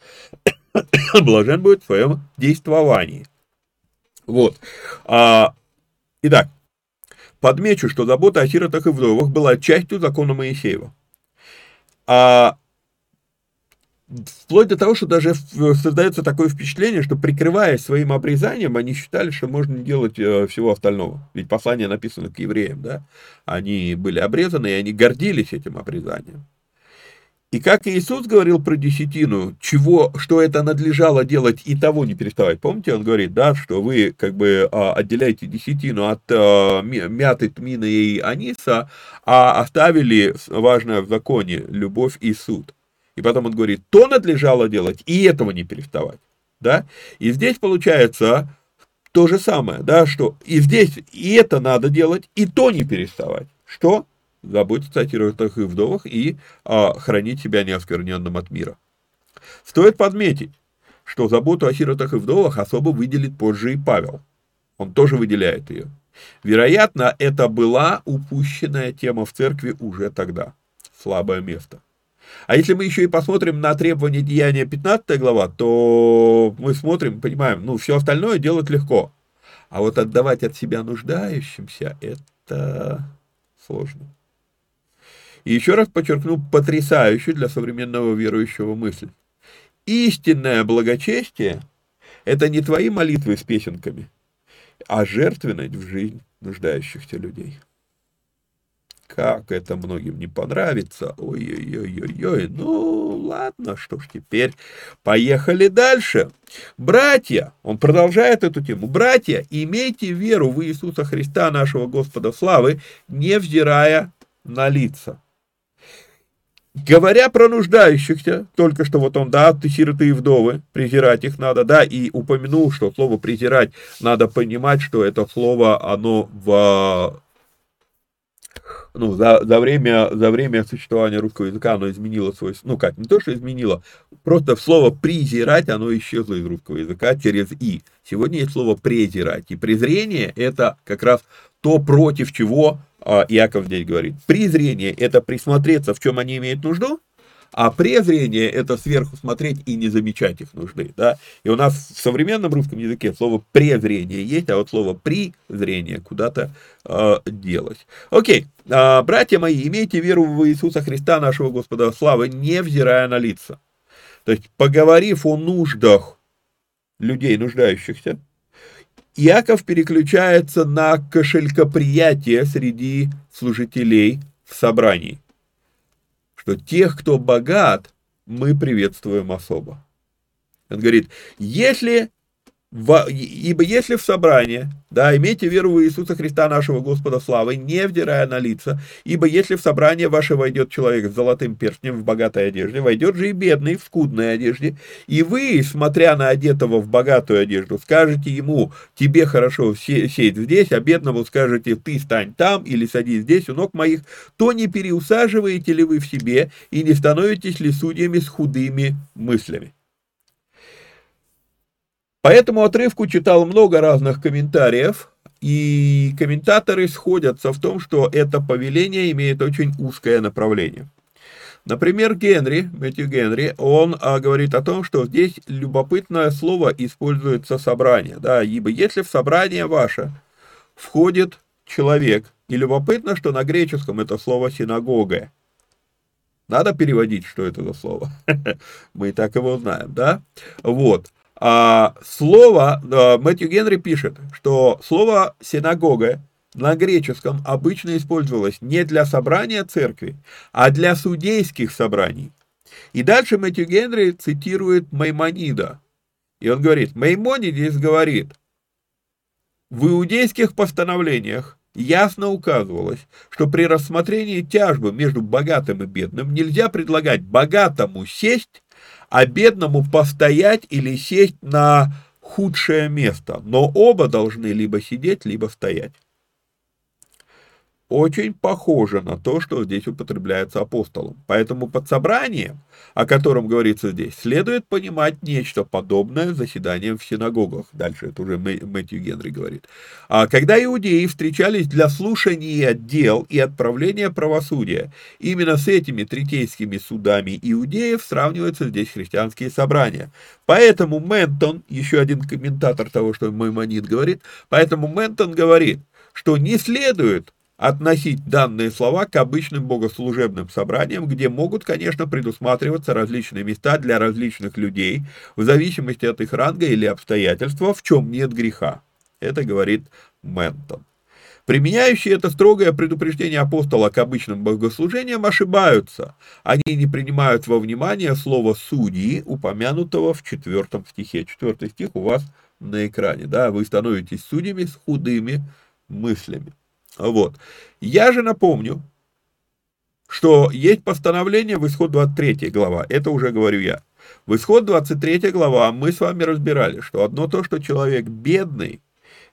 блажен будет в своем действовании. Вот. А, итак, подмечу, что забота о сиротах и вдовах была частью закона Моисеева. А вплоть до того, что даже создается такое впечатление, что прикрываясь своим обрезанием, они считали, что можно делать э, всего остального. Ведь послание написано к евреям, да? Они были обрезаны, и они гордились этим обрезанием. И как Иисус говорил про десятину, чего, что это надлежало делать и того не переставать. Помните, он говорит, да, что вы как бы а, отделяете десятину от а, мяты, тмины и аниса, а оставили важное в законе любовь и суд. И потом он говорит, то надлежало делать, и этого не переставать. Да? И здесь получается то же самое, да, что и здесь и это надо делать, и то не переставать. Что? Заботиться о сиротах и вдовах и а, хранить себя неоскверненным от мира. Стоит подметить, что заботу о сиротах и вдовах особо выделит позже и Павел. Он тоже выделяет ее. Вероятно, это была упущенная тема в церкви уже тогда. Слабое место. А если мы еще и посмотрим на требования деяния 15 глава, то мы смотрим, понимаем, ну, все остальное делать легко. А вот отдавать от себя нуждающимся, это сложно. И еще раз подчеркну потрясающую для современного верующего мысль. Истинное благочестие – это не твои молитвы с песенками, а жертвенность в жизнь нуждающихся людей. Как это многим не понравится. Ой-ой-ой-ой-ой. Ну, ладно, что ж теперь. Поехали дальше. Братья, он продолжает эту тему. Братья, имейте веру в Иисуса Христа, нашего Господа славы, невзирая на лица. Говоря про нуждающихся, только что вот он, да, ты сироты и вдовы, презирать их надо, да, и упомянул, что слово презирать, надо понимать, что это слово, оно в ну, за, за, время, за время существования русского языка оно изменило свой, ну как, не то, что изменило, просто слово «презирать» оно исчезло из русского языка через «и». Сегодня есть слово «презирать», и презрение – это как раз то, против чего Иаков здесь говорит. Презрение – это присмотреться, в чем они имеют нужду, а презрение – это сверху смотреть и не замечать их нужды. Да? И у нас в современном русском языке слово презрение есть, а вот слово призрение куда-то э, делось. Окей, э, братья мои, имейте веру в Иисуса Христа, нашего Господа славы, невзирая на лица. То есть, поговорив о нуждах людей, нуждающихся, Иаков переключается на кошелькоприятие среди служителей в собрании что тех, кто богат, мы приветствуем особо. Он говорит, если Ибо если в собрании, да, имейте веру в Иисуса Христа нашего Господа славы, не вдирая на лица, ибо если в собрание ваше войдет человек с золотым перстнем в богатой одежде, войдет же и бедный в скудной одежде, и вы, смотря на одетого в богатую одежду, скажете ему, тебе хорошо сеять здесь, а бедному скажете, ты стань там или садись здесь у ног моих, то не переусаживаете ли вы в себе и не становитесь ли судьями с худыми мыслями. По этому отрывку читал много разных комментариев, и комментаторы сходятся в том, что это повеление имеет очень узкое направление. Например, Генри, Мэтью Генри, он а, говорит о том, что здесь любопытное слово используется собрание, да, ибо если в собрание ваше входит человек, и любопытно, что на греческом это слово синагога. Надо переводить, что это за слово. Мы и так его знаем, да? Вот. А, слово, Мэтью Генри пишет, что слово «синагога» на греческом обычно использовалось не для собрания церкви, а для судейских собраний. И дальше Мэтью Генри цитирует Маймонида. И он говорит, Маймонидис говорит, в иудейских постановлениях ясно указывалось, что при рассмотрении тяжбы между богатым и бедным нельзя предлагать богатому сесть, а бедному постоять или сесть на худшее место, но оба должны либо сидеть, либо стоять очень похоже на то, что здесь употребляется апостолом. Поэтому под собранием, о котором говорится здесь, следует понимать нечто подобное заседанием в синагогах. Дальше это уже Мэтью Генри говорит. А когда иудеи встречались для слушания дел и отправления правосудия, именно с этими третейскими судами иудеев сравниваются здесь христианские собрания. Поэтому Ментон, еще один комментатор того, что Маймонид говорит, поэтому Ментон говорит, что не следует относить данные слова к обычным богослужебным собраниям, где могут, конечно, предусматриваться различные места для различных людей, в зависимости от их ранга или обстоятельства, в чем нет греха. Это говорит Ментон. Применяющие это строгое предупреждение апостола к обычным богослужениям ошибаются. Они не принимают во внимание слово «судьи», упомянутого в четвертом стихе. Четвертый стих у вас на экране. Да? Вы становитесь судьями с худыми мыслями. Вот. Я же напомню, что есть постановление в исход 23 глава, это уже говорю я. В исход 23 глава мы с вами разбирали, что одно то, что человек бедный,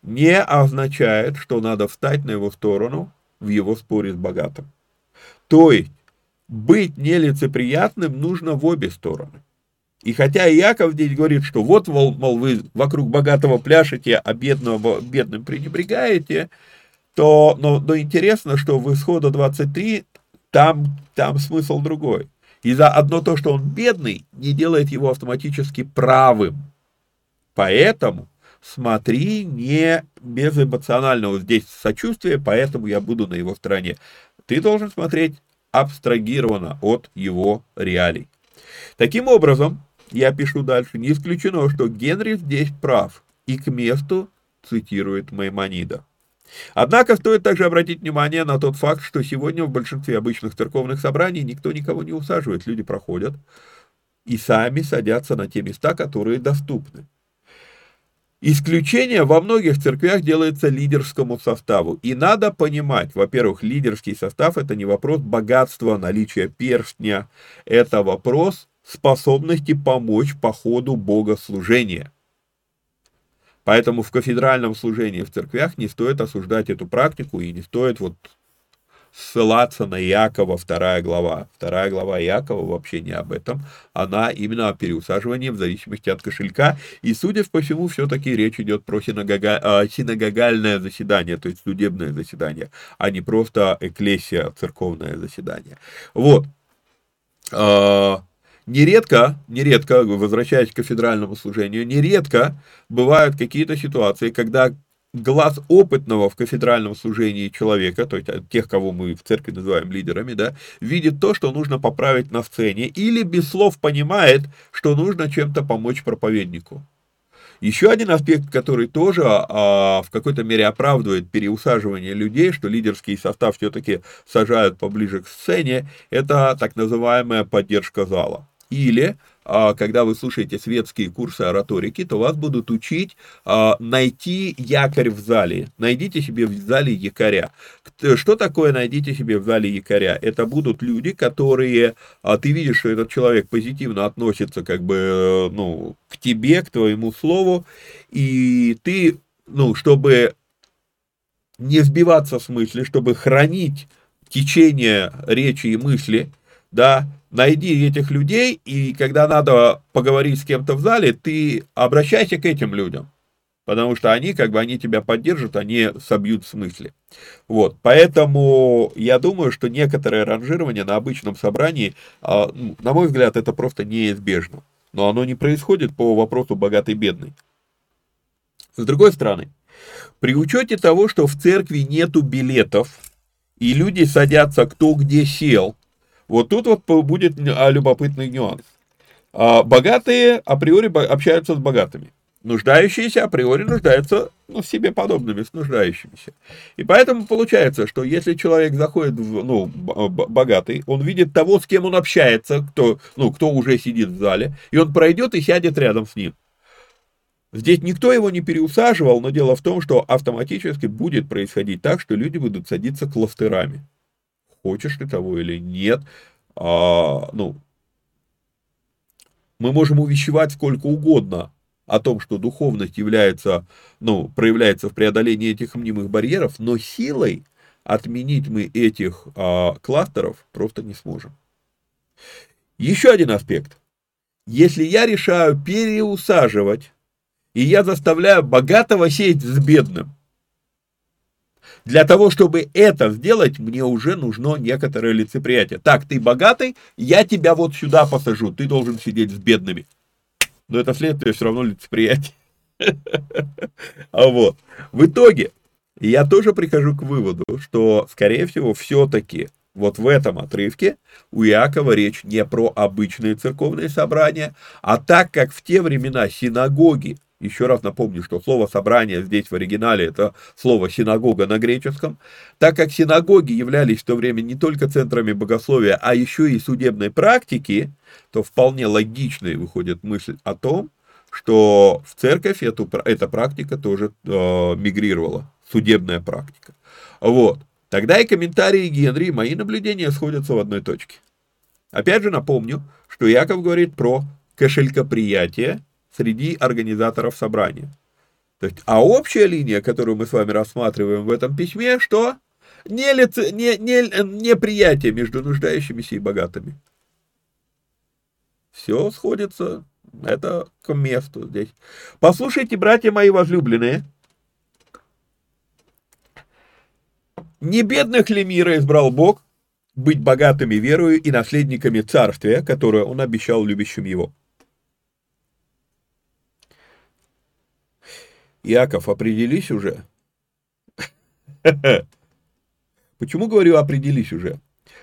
не означает, что надо встать на его сторону в его споре с богатым. То есть, быть нелицеприятным нужно в обе стороны. И хотя Яков здесь говорит, что вот, мол вы вокруг богатого пляшете, а бедного бедным пренебрегаете, то, но, но интересно, что в исхода 23 там, там смысл другой. И за одно то, что он бедный, не делает его автоматически правым. Поэтому смотри не без эмоционального здесь сочувствия, поэтому я буду на его стороне. Ты должен смотреть абстрагированно от его реалий. Таким образом, я пишу дальше, не исключено, что Генри здесь прав и к месту цитирует Маймонида. Однако стоит также обратить внимание на тот факт, что сегодня в большинстве обычных церковных собраний никто никого не усаживает, люди проходят и сами садятся на те места, которые доступны. Исключение во многих церквях делается лидерскому составу. И надо понимать, во-первых, лидерский состав – это не вопрос богатства, наличия перстня, это вопрос способности помочь по ходу богослужения. Поэтому в кафедральном служении в церквях не стоит осуждать эту практику и не стоит вот ссылаться на Якова, вторая глава. Вторая глава Якова вообще не об этом. Она именно о переусаживании в зависимости от кошелька. И, судя по всему, все-таки речь идет про синагога, а, синагогальное заседание, то есть судебное заседание, а не просто эклесия, церковное заседание. Вот. А, Нередко, нередко, возвращаясь к кафедральному служению, нередко бывают какие-то ситуации, когда глаз опытного в кафедральном служении человека, то есть тех, кого мы в церкви называем лидерами, да, видит то, что нужно поправить на сцене, или без слов понимает, что нужно чем-то помочь проповеднику. Еще один аспект, который тоже а, в какой-то мере оправдывает переусаживание людей, что лидерский состав все-таки сажают поближе к сцене, это так называемая поддержка зала или а, когда вы слушаете светские курсы ораторики, то вас будут учить а, найти якорь в зале. Найдите себе в зале якоря. Что такое найдите себе в зале якоря? Это будут люди, которые, а, ты видишь, что этот человек позитивно относится как бы, э, ну, к тебе, к твоему слову, и ты, ну, чтобы не сбиваться с мысли, чтобы хранить течение речи и мысли, да, найди этих людей, и когда надо поговорить с кем-то в зале, ты обращайся к этим людям, потому что они, как бы, они тебя поддержат, они собьют с мысли. Вот, поэтому я думаю, что некоторое ранжирование на обычном собрании, а, ну, на мой взгляд, это просто неизбежно, но оно не происходит по вопросу богатый-бедный. С другой стороны, при учете того, что в церкви нету билетов, и люди садятся кто где сел, вот тут вот будет а, любопытный нюанс. А, богатые априори общаются с богатыми. Нуждающиеся априори нуждаются ну, в себе подобными, с нуждающимися. И поэтому получается, что если человек заходит, в, ну, богатый, он видит того, с кем он общается, кто, ну, кто уже сидит в зале, и он пройдет и сядет рядом с ним. Здесь никто его не переусаживал, но дело в том, что автоматически будет происходить так, что люди будут садиться кластерами хочешь ты того или нет, а, ну, мы можем увещевать сколько угодно о том, что духовность является, ну, проявляется в преодолении этих мнимых барьеров, но силой отменить мы этих а, кластеров просто не сможем. Еще один аспект. Если я решаю переусаживать, и я заставляю богатого сеять с бедным, для того, чтобы это сделать, мне уже нужно некоторое лицеприятие. Так, ты богатый, я тебя вот сюда посажу, ты должен сидеть с бедными. Но это следствие все равно лицеприятие. А вот, в итоге, я тоже прихожу к выводу, что, скорее всего, все-таки вот в этом отрывке у Иакова речь не про обычные церковные собрания, а так как в те времена синагоги еще раз напомню, что слово «собрание» здесь в оригинале это слово «синагога» на греческом. Так как синагоги являлись в то время не только центрами богословия, а еще и судебной практики, то вполне логичной выходит мысль о том, что в церковь эту, эта практика тоже э, мигрировала, судебная практика. Вот. Тогда и комментарии Генри, и мои наблюдения сходятся в одной точке. Опять же напомню, что Яков говорит про кошелькоприятие, среди организаторов собрания. То есть, а общая линия, которую мы с вами рассматриваем в этом письме, что? Не, лице, не, не, не приятие между нуждающимися и богатыми. Все сходится, это к месту здесь. Послушайте, братья мои возлюбленные, не бедных ли мира избрал Бог быть богатыми верою и наследниками царствия, которое он обещал любящим его? Яков, определись уже. Почему говорю определись уже?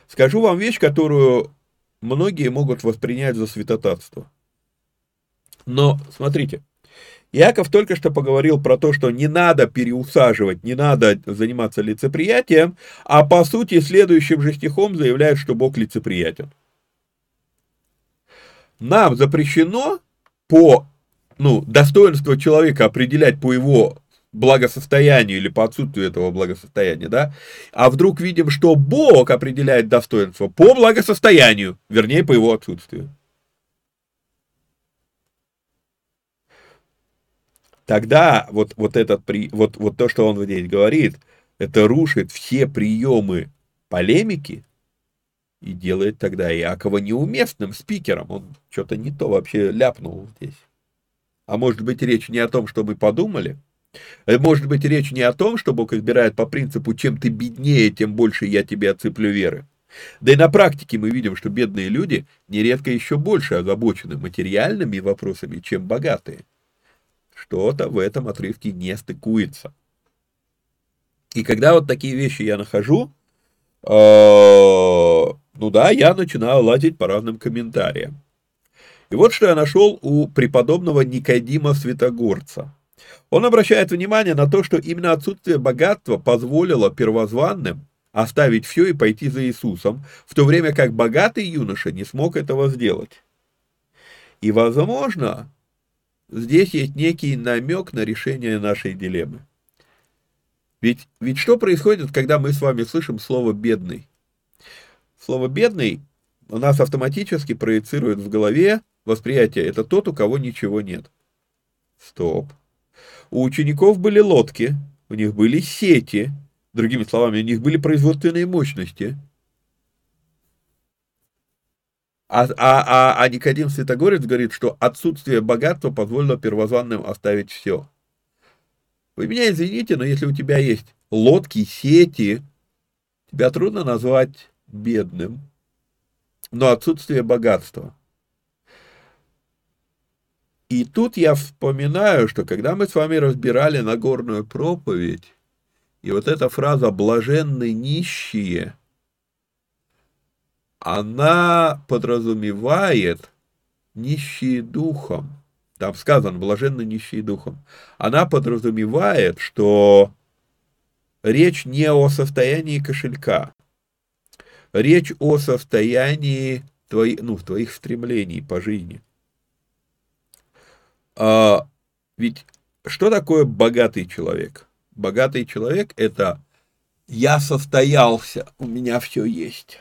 Скажу вам вещь, которую многие могут воспринять за святотатство. Но, смотрите, Яков только что поговорил про то, что не надо переусаживать, не надо заниматься лицеприятием, а по сути следующим же стихом заявляет, что Бог лицеприятен. Нам запрещено по ну, достоинство человека определять по его благосостоянию или по отсутствию этого благосостояния, да, а вдруг видим, что Бог определяет достоинство по благосостоянию, вернее, по его отсутствию. Тогда вот, вот, этот, вот, вот то, что он здесь говорит, это рушит все приемы полемики и делает тогда Иакова неуместным спикером. Он что-то не то вообще ляпнул здесь. А может быть речь не о том, что мы подумали? Э, может быть речь не о том, что Бог избирает по принципу, чем ты беднее, тем больше я тебе отцеплю веры. Да и на практике мы видим, что бедные люди нередко еще больше озабочены материальными вопросами, чем богатые. Что-то в этом отрывке не стыкуется. И когда вот такие вещи я нахожу, э, ну да, я начинаю лазить по разным комментариям. И вот что я нашел у преподобного Никодима Святогорца. Он обращает внимание на то, что именно отсутствие богатства позволило первозванным оставить все и пойти за Иисусом, в то время как богатый юноша не смог этого сделать. И, возможно, здесь есть некий намек на решение нашей дилеммы. Ведь, ведь что происходит, когда мы с вами слышим слово «бедный»? Слово «бедный» у нас автоматически проецирует в голове восприятие. Это тот, у кого ничего нет. Стоп. У учеников были лодки, у них были сети, другими словами, у них были производственные мощности. А, а, а, а Никодим Святогорец говорит, что отсутствие богатства позволило первозванным оставить все. Вы меня извините, но если у тебя есть лодки, сети, тебя трудно назвать бедным, но отсутствие богатства. И тут я вспоминаю, что когда мы с вами разбирали Нагорную проповедь, и вот эта фраза «блаженны нищие», она подразумевает нищие духом. Там сказано «блаженны нищие духом». Она подразумевает, что речь не о состоянии кошелька, речь о состоянии твои, ну, твоих стремлений по жизни. А, ведь что такое богатый человек? Богатый человек – это «я состоялся, у меня все есть».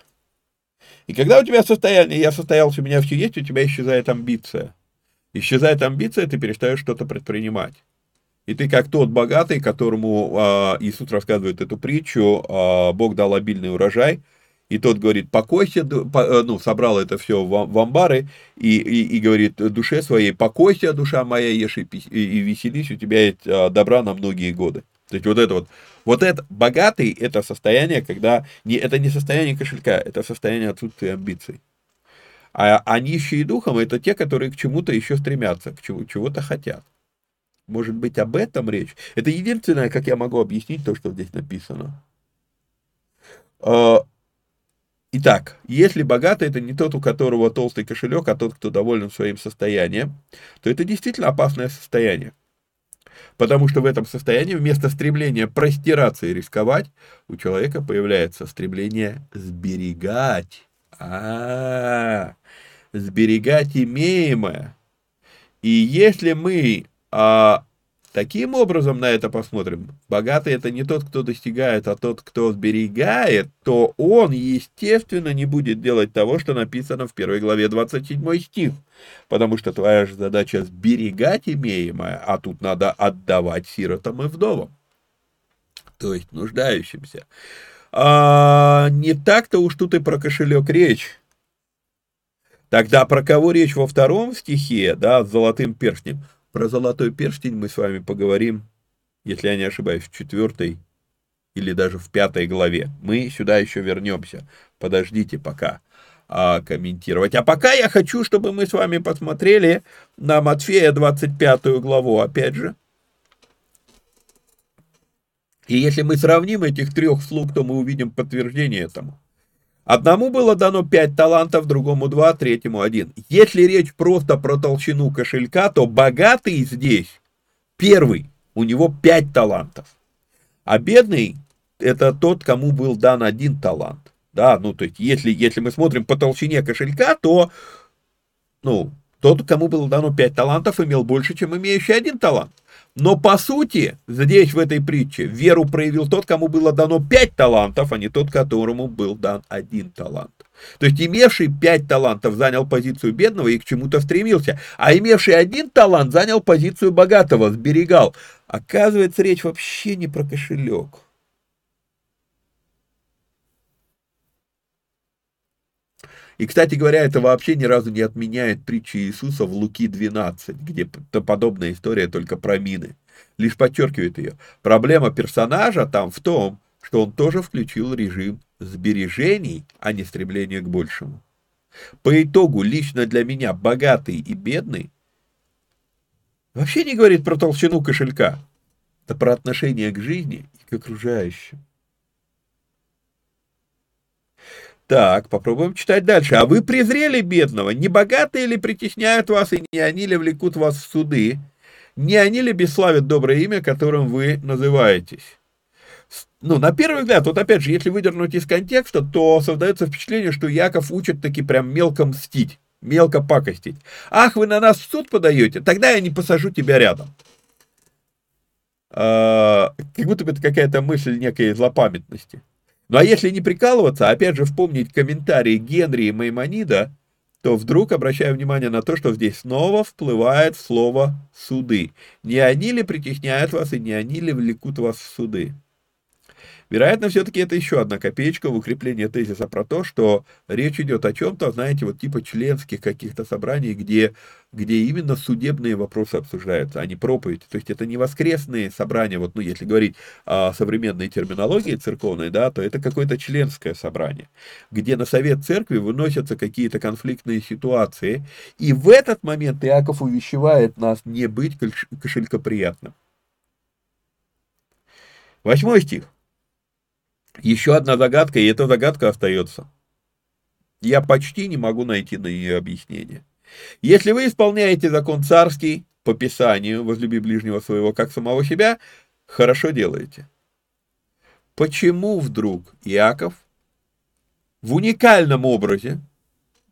И когда у тебя состояние «я состоялся, у меня все есть», у тебя исчезает амбиция. Исчезает амбиция, ты перестаешь что-то предпринимать. И ты как тот богатый, которому а, Иисус рассказывает эту притчу, а, Бог дал обильный урожай – и тот говорит, покойся, э, ну, собрал это все в амбары, и, и, и говорит душе своей, покойся, душа моя, ешь и, и веселись, у тебя есть а, добра на многие годы. То есть вот это вот, вот это, богатый, это состояние, когда, не, это не состояние кошелька, это состояние отсутствия амбиций. А, а нищие духом, это те, которые к чему-то еще стремятся, к чему, чего-то хотят. Может быть, об этом речь? Это единственное, как я могу объяснить то, что здесь написано. Итак, если богатый это не тот, у которого толстый кошелек, а тот, кто доволен своим состоянием, то это действительно опасное состояние. Потому что в этом состоянии вместо стремления простираться и рисковать, у человека появляется стремление сберегать. А, -а, -а сберегать имеемое. И если мы а, Таким образом на это посмотрим. Богатый это не тот, кто достигает, а тот, кто сберегает, то он, естественно, не будет делать того, что написано в первой главе 27 стих. Потому что твоя же задача сберегать имеемое, а тут надо отдавать сиротам и вдовам. То есть нуждающимся. А, не так-то уж тут и про кошелек речь. Тогда про кого речь во втором стихе, да, с золотым перстнем? Про золотой перстень мы с вами поговорим, если я не ошибаюсь, в четвертой или даже в пятой главе. Мы сюда еще вернемся. Подождите пока а, комментировать. А пока я хочу, чтобы мы с вами посмотрели на Матфея 25 главу, опять же. И если мы сравним этих трех слуг, то мы увидим подтверждение этому. Одному было дано пять талантов, другому два, третьему один. Если речь просто про толщину кошелька, то богатый здесь первый, у него пять талантов. А бедный это тот, кому был дан один талант. Да, ну то есть если, если мы смотрим по толщине кошелька, то ну, тот, кому было дано пять талантов, имел больше, чем имеющий один талант. Но по сути, здесь в этой притче веру проявил тот, кому было дано пять талантов, а не тот, которому был дан один талант. То есть имевший пять талантов занял позицию бедного и к чему-то стремился, а имевший один талант занял позицию богатого, сберегал. Оказывается, речь вообще не про кошелек. И, кстати говоря, это вообще ни разу не отменяет притчи Иисуса в Луки 12, где подобная история только про мины. Лишь подчеркивает ее. Проблема персонажа там в том, что он тоже включил режим сбережений, а не стремления к большему. По итогу, лично для меня богатый и бедный вообще не говорит про толщину кошелька, это про отношение к жизни и к окружающим. Так, попробуем читать дальше. А вы презрели бедного? Не богатые ли притесняют вас, и не они ли влекут вас в суды? Не они ли бесславят доброе имя, которым вы называетесь? Ну, на первый взгляд, вот опять же, если выдернуть из контекста, то создается впечатление, что Яков учит таки прям мелко мстить. мелко пакостить. Ах, вы на нас в суд подаете, тогда я не посажу тебя рядом. А, как будто бы это какая-то мысль некой злопамятности. Ну а если не прикалываться, опять же вспомнить комментарии Генри и Маймонида, то вдруг обращаю внимание на то, что здесь снова всплывает слово «суды». Не они ли притесняют вас и не они ли влекут вас в суды? Вероятно, все-таки это еще одна копеечка в укрепление тезиса про то, что речь идет о чем-то, знаете, вот типа членских каких-то собраний, где, где именно судебные вопросы обсуждаются, а не проповедь. То есть это не воскресные собрания, вот, ну, если говорить о современной терминологии церковной, да, то это какое-то членское собрание, где на совет церкви выносятся какие-то конфликтные ситуации, и в этот момент Иаков увещевает нас не быть кошелькоприятным. Восьмой стих. Еще одна загадка, и эта загадка остается. Я почти не могу найти на нее объяснение. Если вы исполняете закон царский по Писанию, возлюби ближнего своего как самого себя, хорошо делаете. Почему вдруг Иаков в уникальном образе,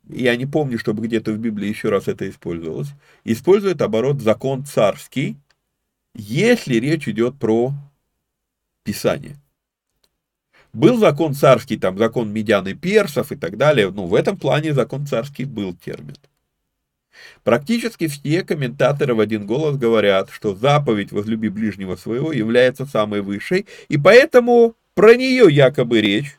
я не помню, чтобы где-то в Библии еще раз это использовалось, использует оборот закон царский, если речь идет про Писание. Был закон царский, там закон медян и персов и так далее. Ну, в этом плане закон царский был термин. Практически все комментаторы в один голос говорят, что заповедь «возлюби ближнего своего» является самой высшей, и поэтому про нее якобы речь,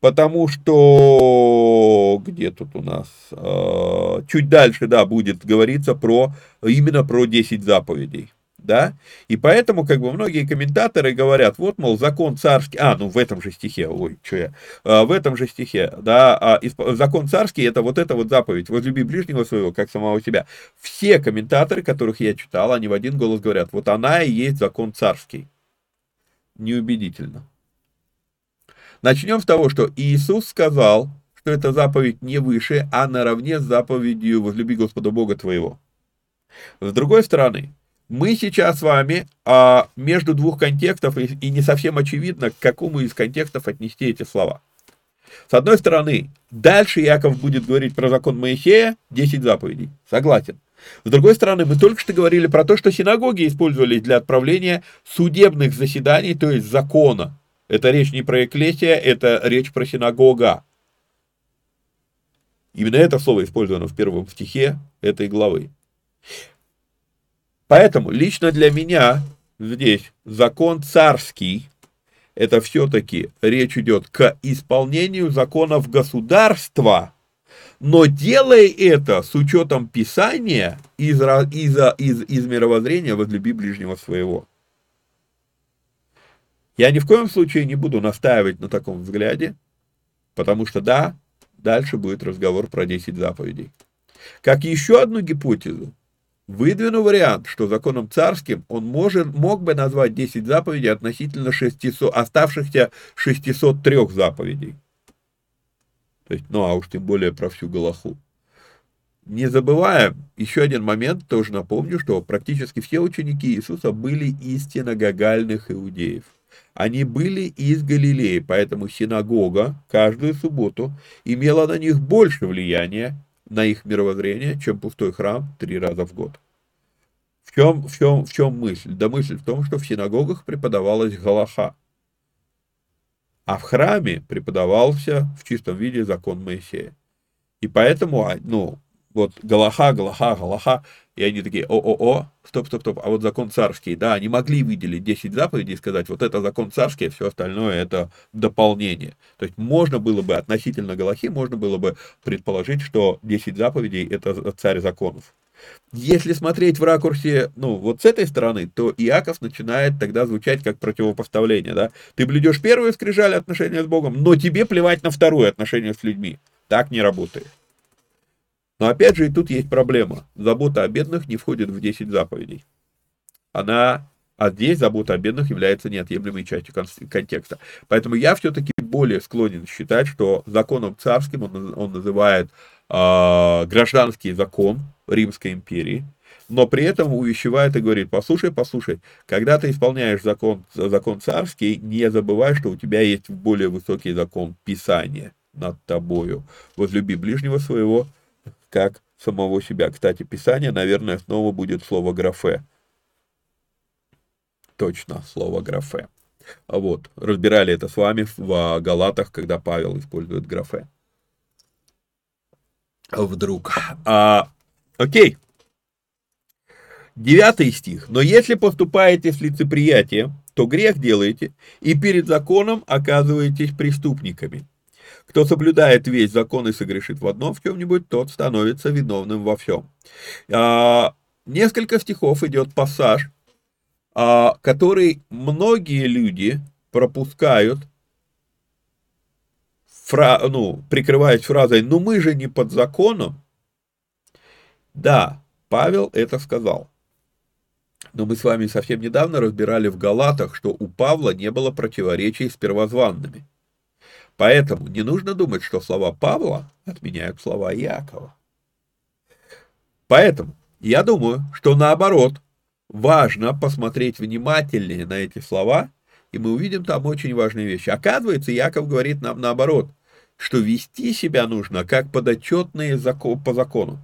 потому что где тут у нас э, чуть дальше, да, будет говориться про именно про 10 заповедей да, и поэтому, как бы, многие комментаторы говорят, вот, мол, закон царский, а, ну, в этом же стихе, ой, что я, а, в этом же стихе, да, а, закон царский, это вот эта вот заповедь, возлюби ближнего своего, как самого себя. Все комментаторы, которых я читал, они в один голос говорят, вот она и есть закон царский. Неубедительно. Начнем с того, что Иисус сказал, что эта заповедь не выше, а наравне с заповедью «возлюби Господа Бога твоего». С другой стороны, мы сейчас с вами а, между двух контекстов, и, и не совсем очевидно, к какому из контекстов отнести эти слова. С одной стороны, дальше Яков будет говорить про закон Моисея, 10 заповедей. Согласен. С другой стороны, мы только что говорили про то, что синагоги использовались для отправления судебных заседаний, то есть закона. Это речь не про эклесия, это речь про синагога. Именно это слово использовано в первом стихе этой главы. Поэтому лично для меня здесь закон царский, это все-таки речь идет к исполнению законов государства, но делай это с учетом Писания из, из, из, из мировоззрения возлюби ближнего своего. Я ни в коем случае не буду настаивать на таком взгляде, потому что да, дальше будет разговор про 10 заповедей. Как еще одну гипотезу, Выдвину вариант, что законом царским он может, мог бы назвать 10 заповедей относительно 600, оставшихся 603 заповедей. То есть, ну а уж тем более про всю Галаху. Не забываем, еще один момент, тоже напомню, что практически все ученики Иисуса были из синагогальных иудеев. Они были из Галилеи, поэтому синагога каждую субботу имела на них больше влияния, на их мировоззрение, чем пустой храм три раза в год. В чем, в чем, в чем мысль? Да мысль в том, что в синагогах преподавалась Галаха, а в храме преподавался в чистом виде закон Моисея. И поэтому, а, ну, вот Галаха, Галаха, Галаха, и они такие, о-о-о, стоп, стоп, стоп, а вот закон царский, да, они могли выделить 10 заповедей и сказать, вот это закон царский, а все остальное это дополнение. То есть можно было бы относительно Галахи, можно было бы предположить, что 10 заповедей это царь законов. Если смотреть в ракурсе, ну, вот с этой стороны, то Иаков начинает тогда звучать как противопоставление, да. Ты блюдешь первую скрижаль отношения с Богом, но тебе плевать на вторую отношение с людьми. Так не работает. Но опять же и тут есть проблема. Забота о бедных не входит в 10 заповедей. Она, а здесь забота о бедных является неотъемлемой частью контекста. Поэтому я все-таки более склонен считать, что законом царским он, он называет э, гражданский закон Римской империи, но при этом увещевает и говорит, послушай, послушай, когда ты исполняешь закон, закон царский, не забывай, что у тебя есть более высокий закон Писания над тобою. Возлюби ближнего своего как самого себя. Кстати, Писание, наверное, снова будет слово графе. Точно, слово графе. Вот, разбирали это с вами в Галатах, когда Павел использует графе. Вдруг. А, окей. Девятый стих. «Но если поступаете с лицеприятием, то грех делаете, и перед законом оказываетесь преступниками. Кто соблюдает весь закон и согрешит в одном в чем-нибудь, тот становится виновным во всем». А, несколько стихов идет пассаж, а, который многие люди пропускают, фра, ну, прикрываясь фразой «ну мы же не под законом». Да, Павел это сказал. Но мы с вами совсем недавно разбирали в Галатах, что у Павла не было противоречий с первозванными. Поэтому не нужно думать, что слова Павла отменяют слова Якова. Поэтому я думаю, что наоборот, важно посмотреть внимательнее на эти слова, и мы увидим там очень важные вещи. Оказывается, Яков говорит нам наоборот, что вести себя нужно как подотчетные по закону.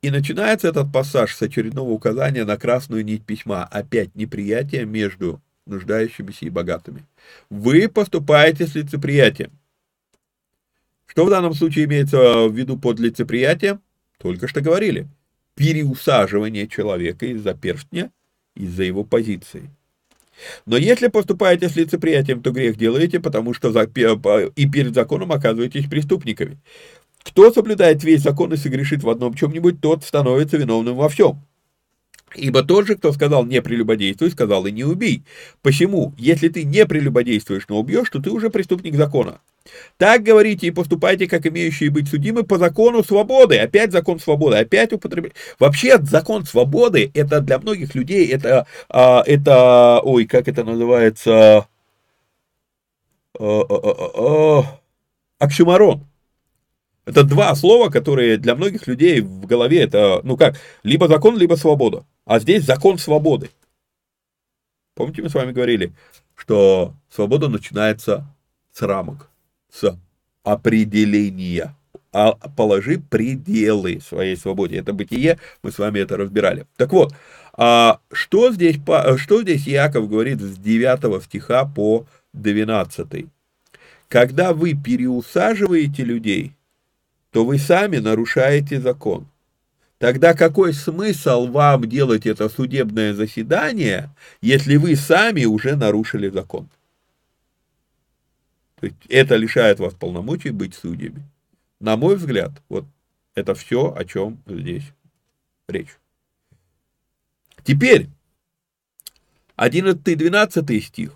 И начинается этот пассаж с очередного указания на красную нить письма. Опять неприятие между нуждающимися и богатыми. Вы поступаете с лицеприятием. Что в данном случае имеется в виду под лицеприятием? Только что говорили. Переусаживание человека из-за перстня, из-за его позиции. Но если поступаете с лицеприятием, то грех делаете, потому что и перед законом оказываетесь преступниками. Кто соблюдает весь закон и согрешит в одном чем-нибудь, тот становится виновным во всем. Ибо тот же, кто сказал «не прелюбодействуй», сказал и «не убей». Почему? Если ты не прелюбодействуешь, но убьешь, то ты уже преступник закона. Так говорите и поступайте, как имеющие быть судимы по закону свободы. Опять закон свободы, опять употребление. Вообще закон свободы, это для многих людей, это, а, это ой, как это называется, а, а, оксюмарон. Это два слова, которые для многих людей в голове это, ну как, либо закон, либо свобода. А здесь закон свободы. Помните, мы с вами говорили, что свобода начинается с рамок, с определения. А положи пределы своей свободе. Это бытие, мы с вами это разбирали. Так вот, а что, здесь, что здесь Яков говорит с 9 стиха по 12? Когда вы переусаживаете людей, то вы сами нарушаете закон. Тогда какой смысл вам делать это судебное заседание, если вы сами уже нарушили закон? То есть это лишает вас полномочий быть судьями. На мой взгляд, вот это все, о чем здесь речь. Теперь, 11-12 стих.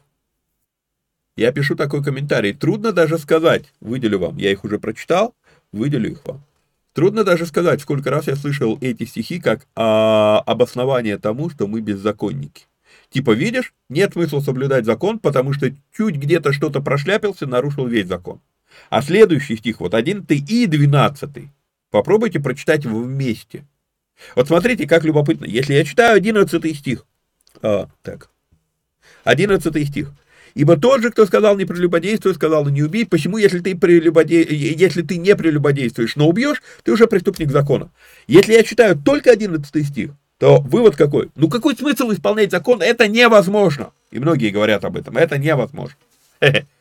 Я пишу такой комментарий. Трудно даже сказать, выделю вам, я их уже прочитал, выделю их вам. Трудно даже сказать, сколько раз я слышал эти стихи как а, обоснование тому, что мы беззаконники. Типа, видишь, нет смысла соблюдать закон, потому что чуть где-то что-то прошляпился, нарушил весь закон. А следующий стих, вот 11 и 12, попробуйте прочитать вместе. Вот смотрите, как любопытно. Если я читаю 11 стих, а, так, 11 стих, Ибо тот же, кто сказал не прелюбодействуй, сказал не убей. Почему, если ты, прелюбоде... если ты не прелюбодействуешь, но убьешь, ты уже преступник закона. Если я читаю только 11 стих, то вывод какой? Ну какой смысл исполнять закон? Это невозможно. И многие говорят об этом. Это невозможно.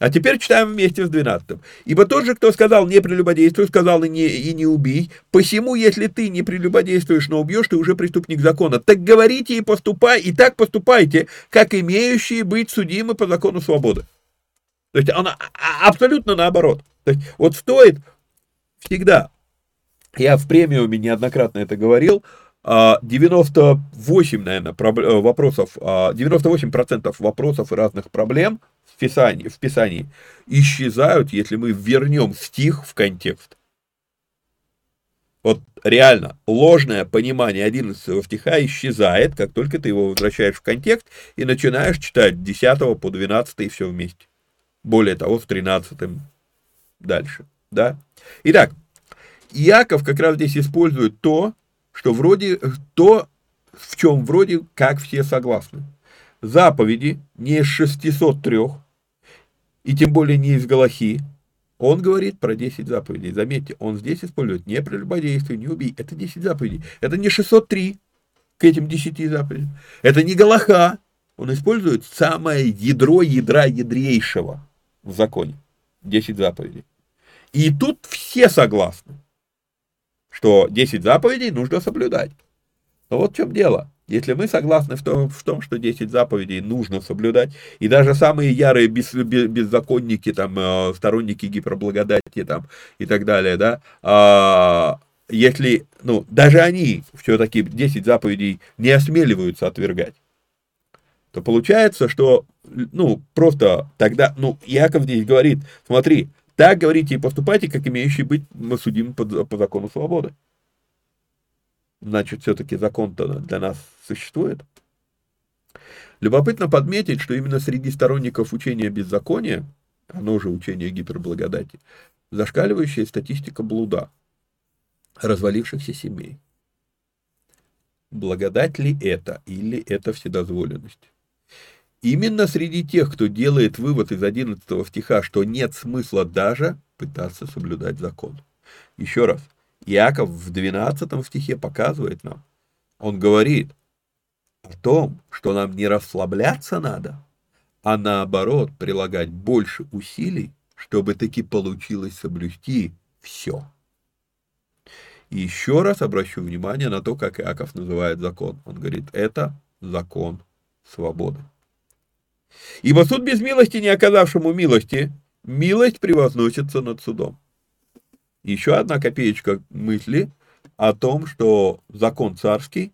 А теперь читаем вместе с 12. «Ибо тот же, кто сказал, не прелюбодействуй, сказал и не, и не убей, посему, если ты не прелюбодействуешь, но убьешь, ты уже преступник закона. Так говорите и поступай, и так поступайте, как имеющие быть судимы по закону свободы». То есть она абсолютно наоборот. То есть вот стоит всегда, я в премиуме неоднократно это говорил, 98, наверное, вопросов, 98% вопросов и разных проблем в Писании, в Писании исчезают, если мы вернем стих в контекст. Вот реально, ложное понимание 11 стиха исчезает, как только ты его возвращаешь в контекст и начинаешь читать 10 по 12 и все вместе. Более того, с 13 дальше. Да? Итак, Иаков как раз здесь использует то, что вроде то, в чем вроде как все согласны. Заповеди не из 603, и тем более не из Галахи, Он говорит про 10 заповедей. Заметьте, он здесь использует не прелюбодействие, не убей. Это 10 заповедей. Это не 603 к этим 10 заповедям. Это не Галаха. Он использует самое ядро ядра ядрейшего в законе. 10 заповедей. И тут все согласны, что 10 заповедей нужно соблюдать. Но вот в чем дело. Если мы согласны в том, в том, что 10 заповедей нужно соблюдать, и даже самые ярые без, без, беззаконники, там, э, сторонники гиперблагодати там, и так далее, да, а, если, ну, даже они все-таки 10 заповедей не осмеливаются отвергать, то получается, что, ну, просто тогда, ну, Яков здесь говорит, смотри, так говорите и поступайте, как имеющий быть судим по, по закону свободы. Значит, все-таки закон-то для нас существует. Любопытно подметить, что именно среди сторонников учения беззакония, оно же учение гиперблагодати, зашкаливающая статистика блуда, развалившихся семей. Благодать ли это или это вседозволенность? Именно среди тех, кто делает вывод из 11 стиха, что нет смысла даже пытаться соблюдать закон. Еще раз – Иаков в 12 стихе показывает нам, он говорит о том, что нам не расслабляться надо, а наоборот прилагать больше усилий, чтобы таки получилось соблюсти все. И еще раз обращу внимание на то, как Иаков называет закон. Он говорит, это закон свободы. Ибо суд без милости, не оказавшему милости, милость превозносится над судом. Еще одна копеечка мысли о том, что закон царский,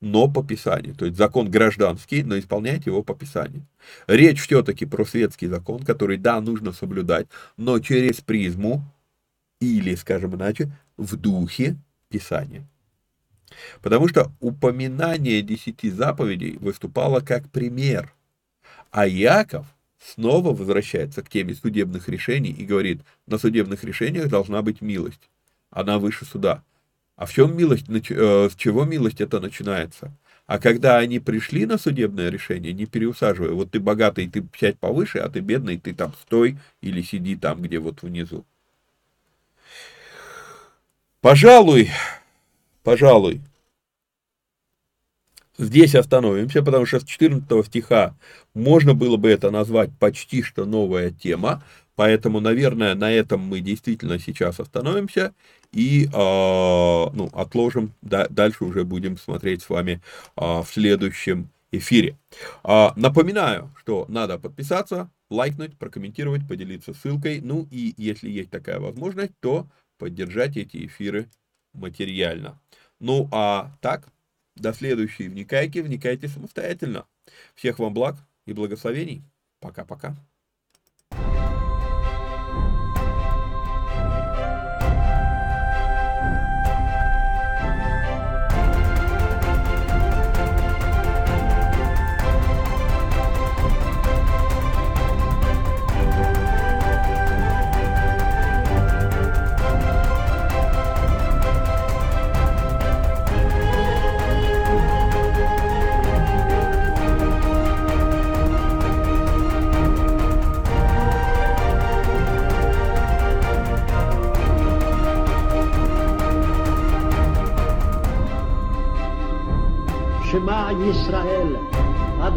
но по Писанию. То есть закон гражданский, но исполняйте его по Писанию. Речь все-таки про светский закон, который, да, нужно соблюдать, но через призму или, скажем иначе, в духе Писания. Потому что упоминание десяти заповедей выступало как пример. А Яков снова возвращается к теме судебных решений и говорит, на судебных решениях должна быть милость. Она выше суда. А в чем милость, э, с чего милость это начинается? А когда они пришли на судебное решение, не переусаживая, вот ты богатый, ты сядь повыше, а ты бедный, ты там стой или сиди там, где вот внизу. Пожалуй, пожалуй, Здесь остановимся, потому что с 14 стиха можно было бы это назвать почти что новая тема, поэтому, наверное, на этом мы действительно сейчас остановимся и э, ну, отложим, да, дальше уже будем смотреть с вами э, в следующем эфире. Э, напоминаю, что надо подписаться, лайкнуть, прокомментировать, поделиться ссылкой, ну и если есть такая возможность, то поддержать эти эфиры материально. Ну а так, до следующей вникайки, вникайте самостоятельно. Всех вам благ и благословений. Пока-пока.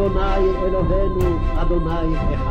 אדוני אלוהינו, אדוני אחד.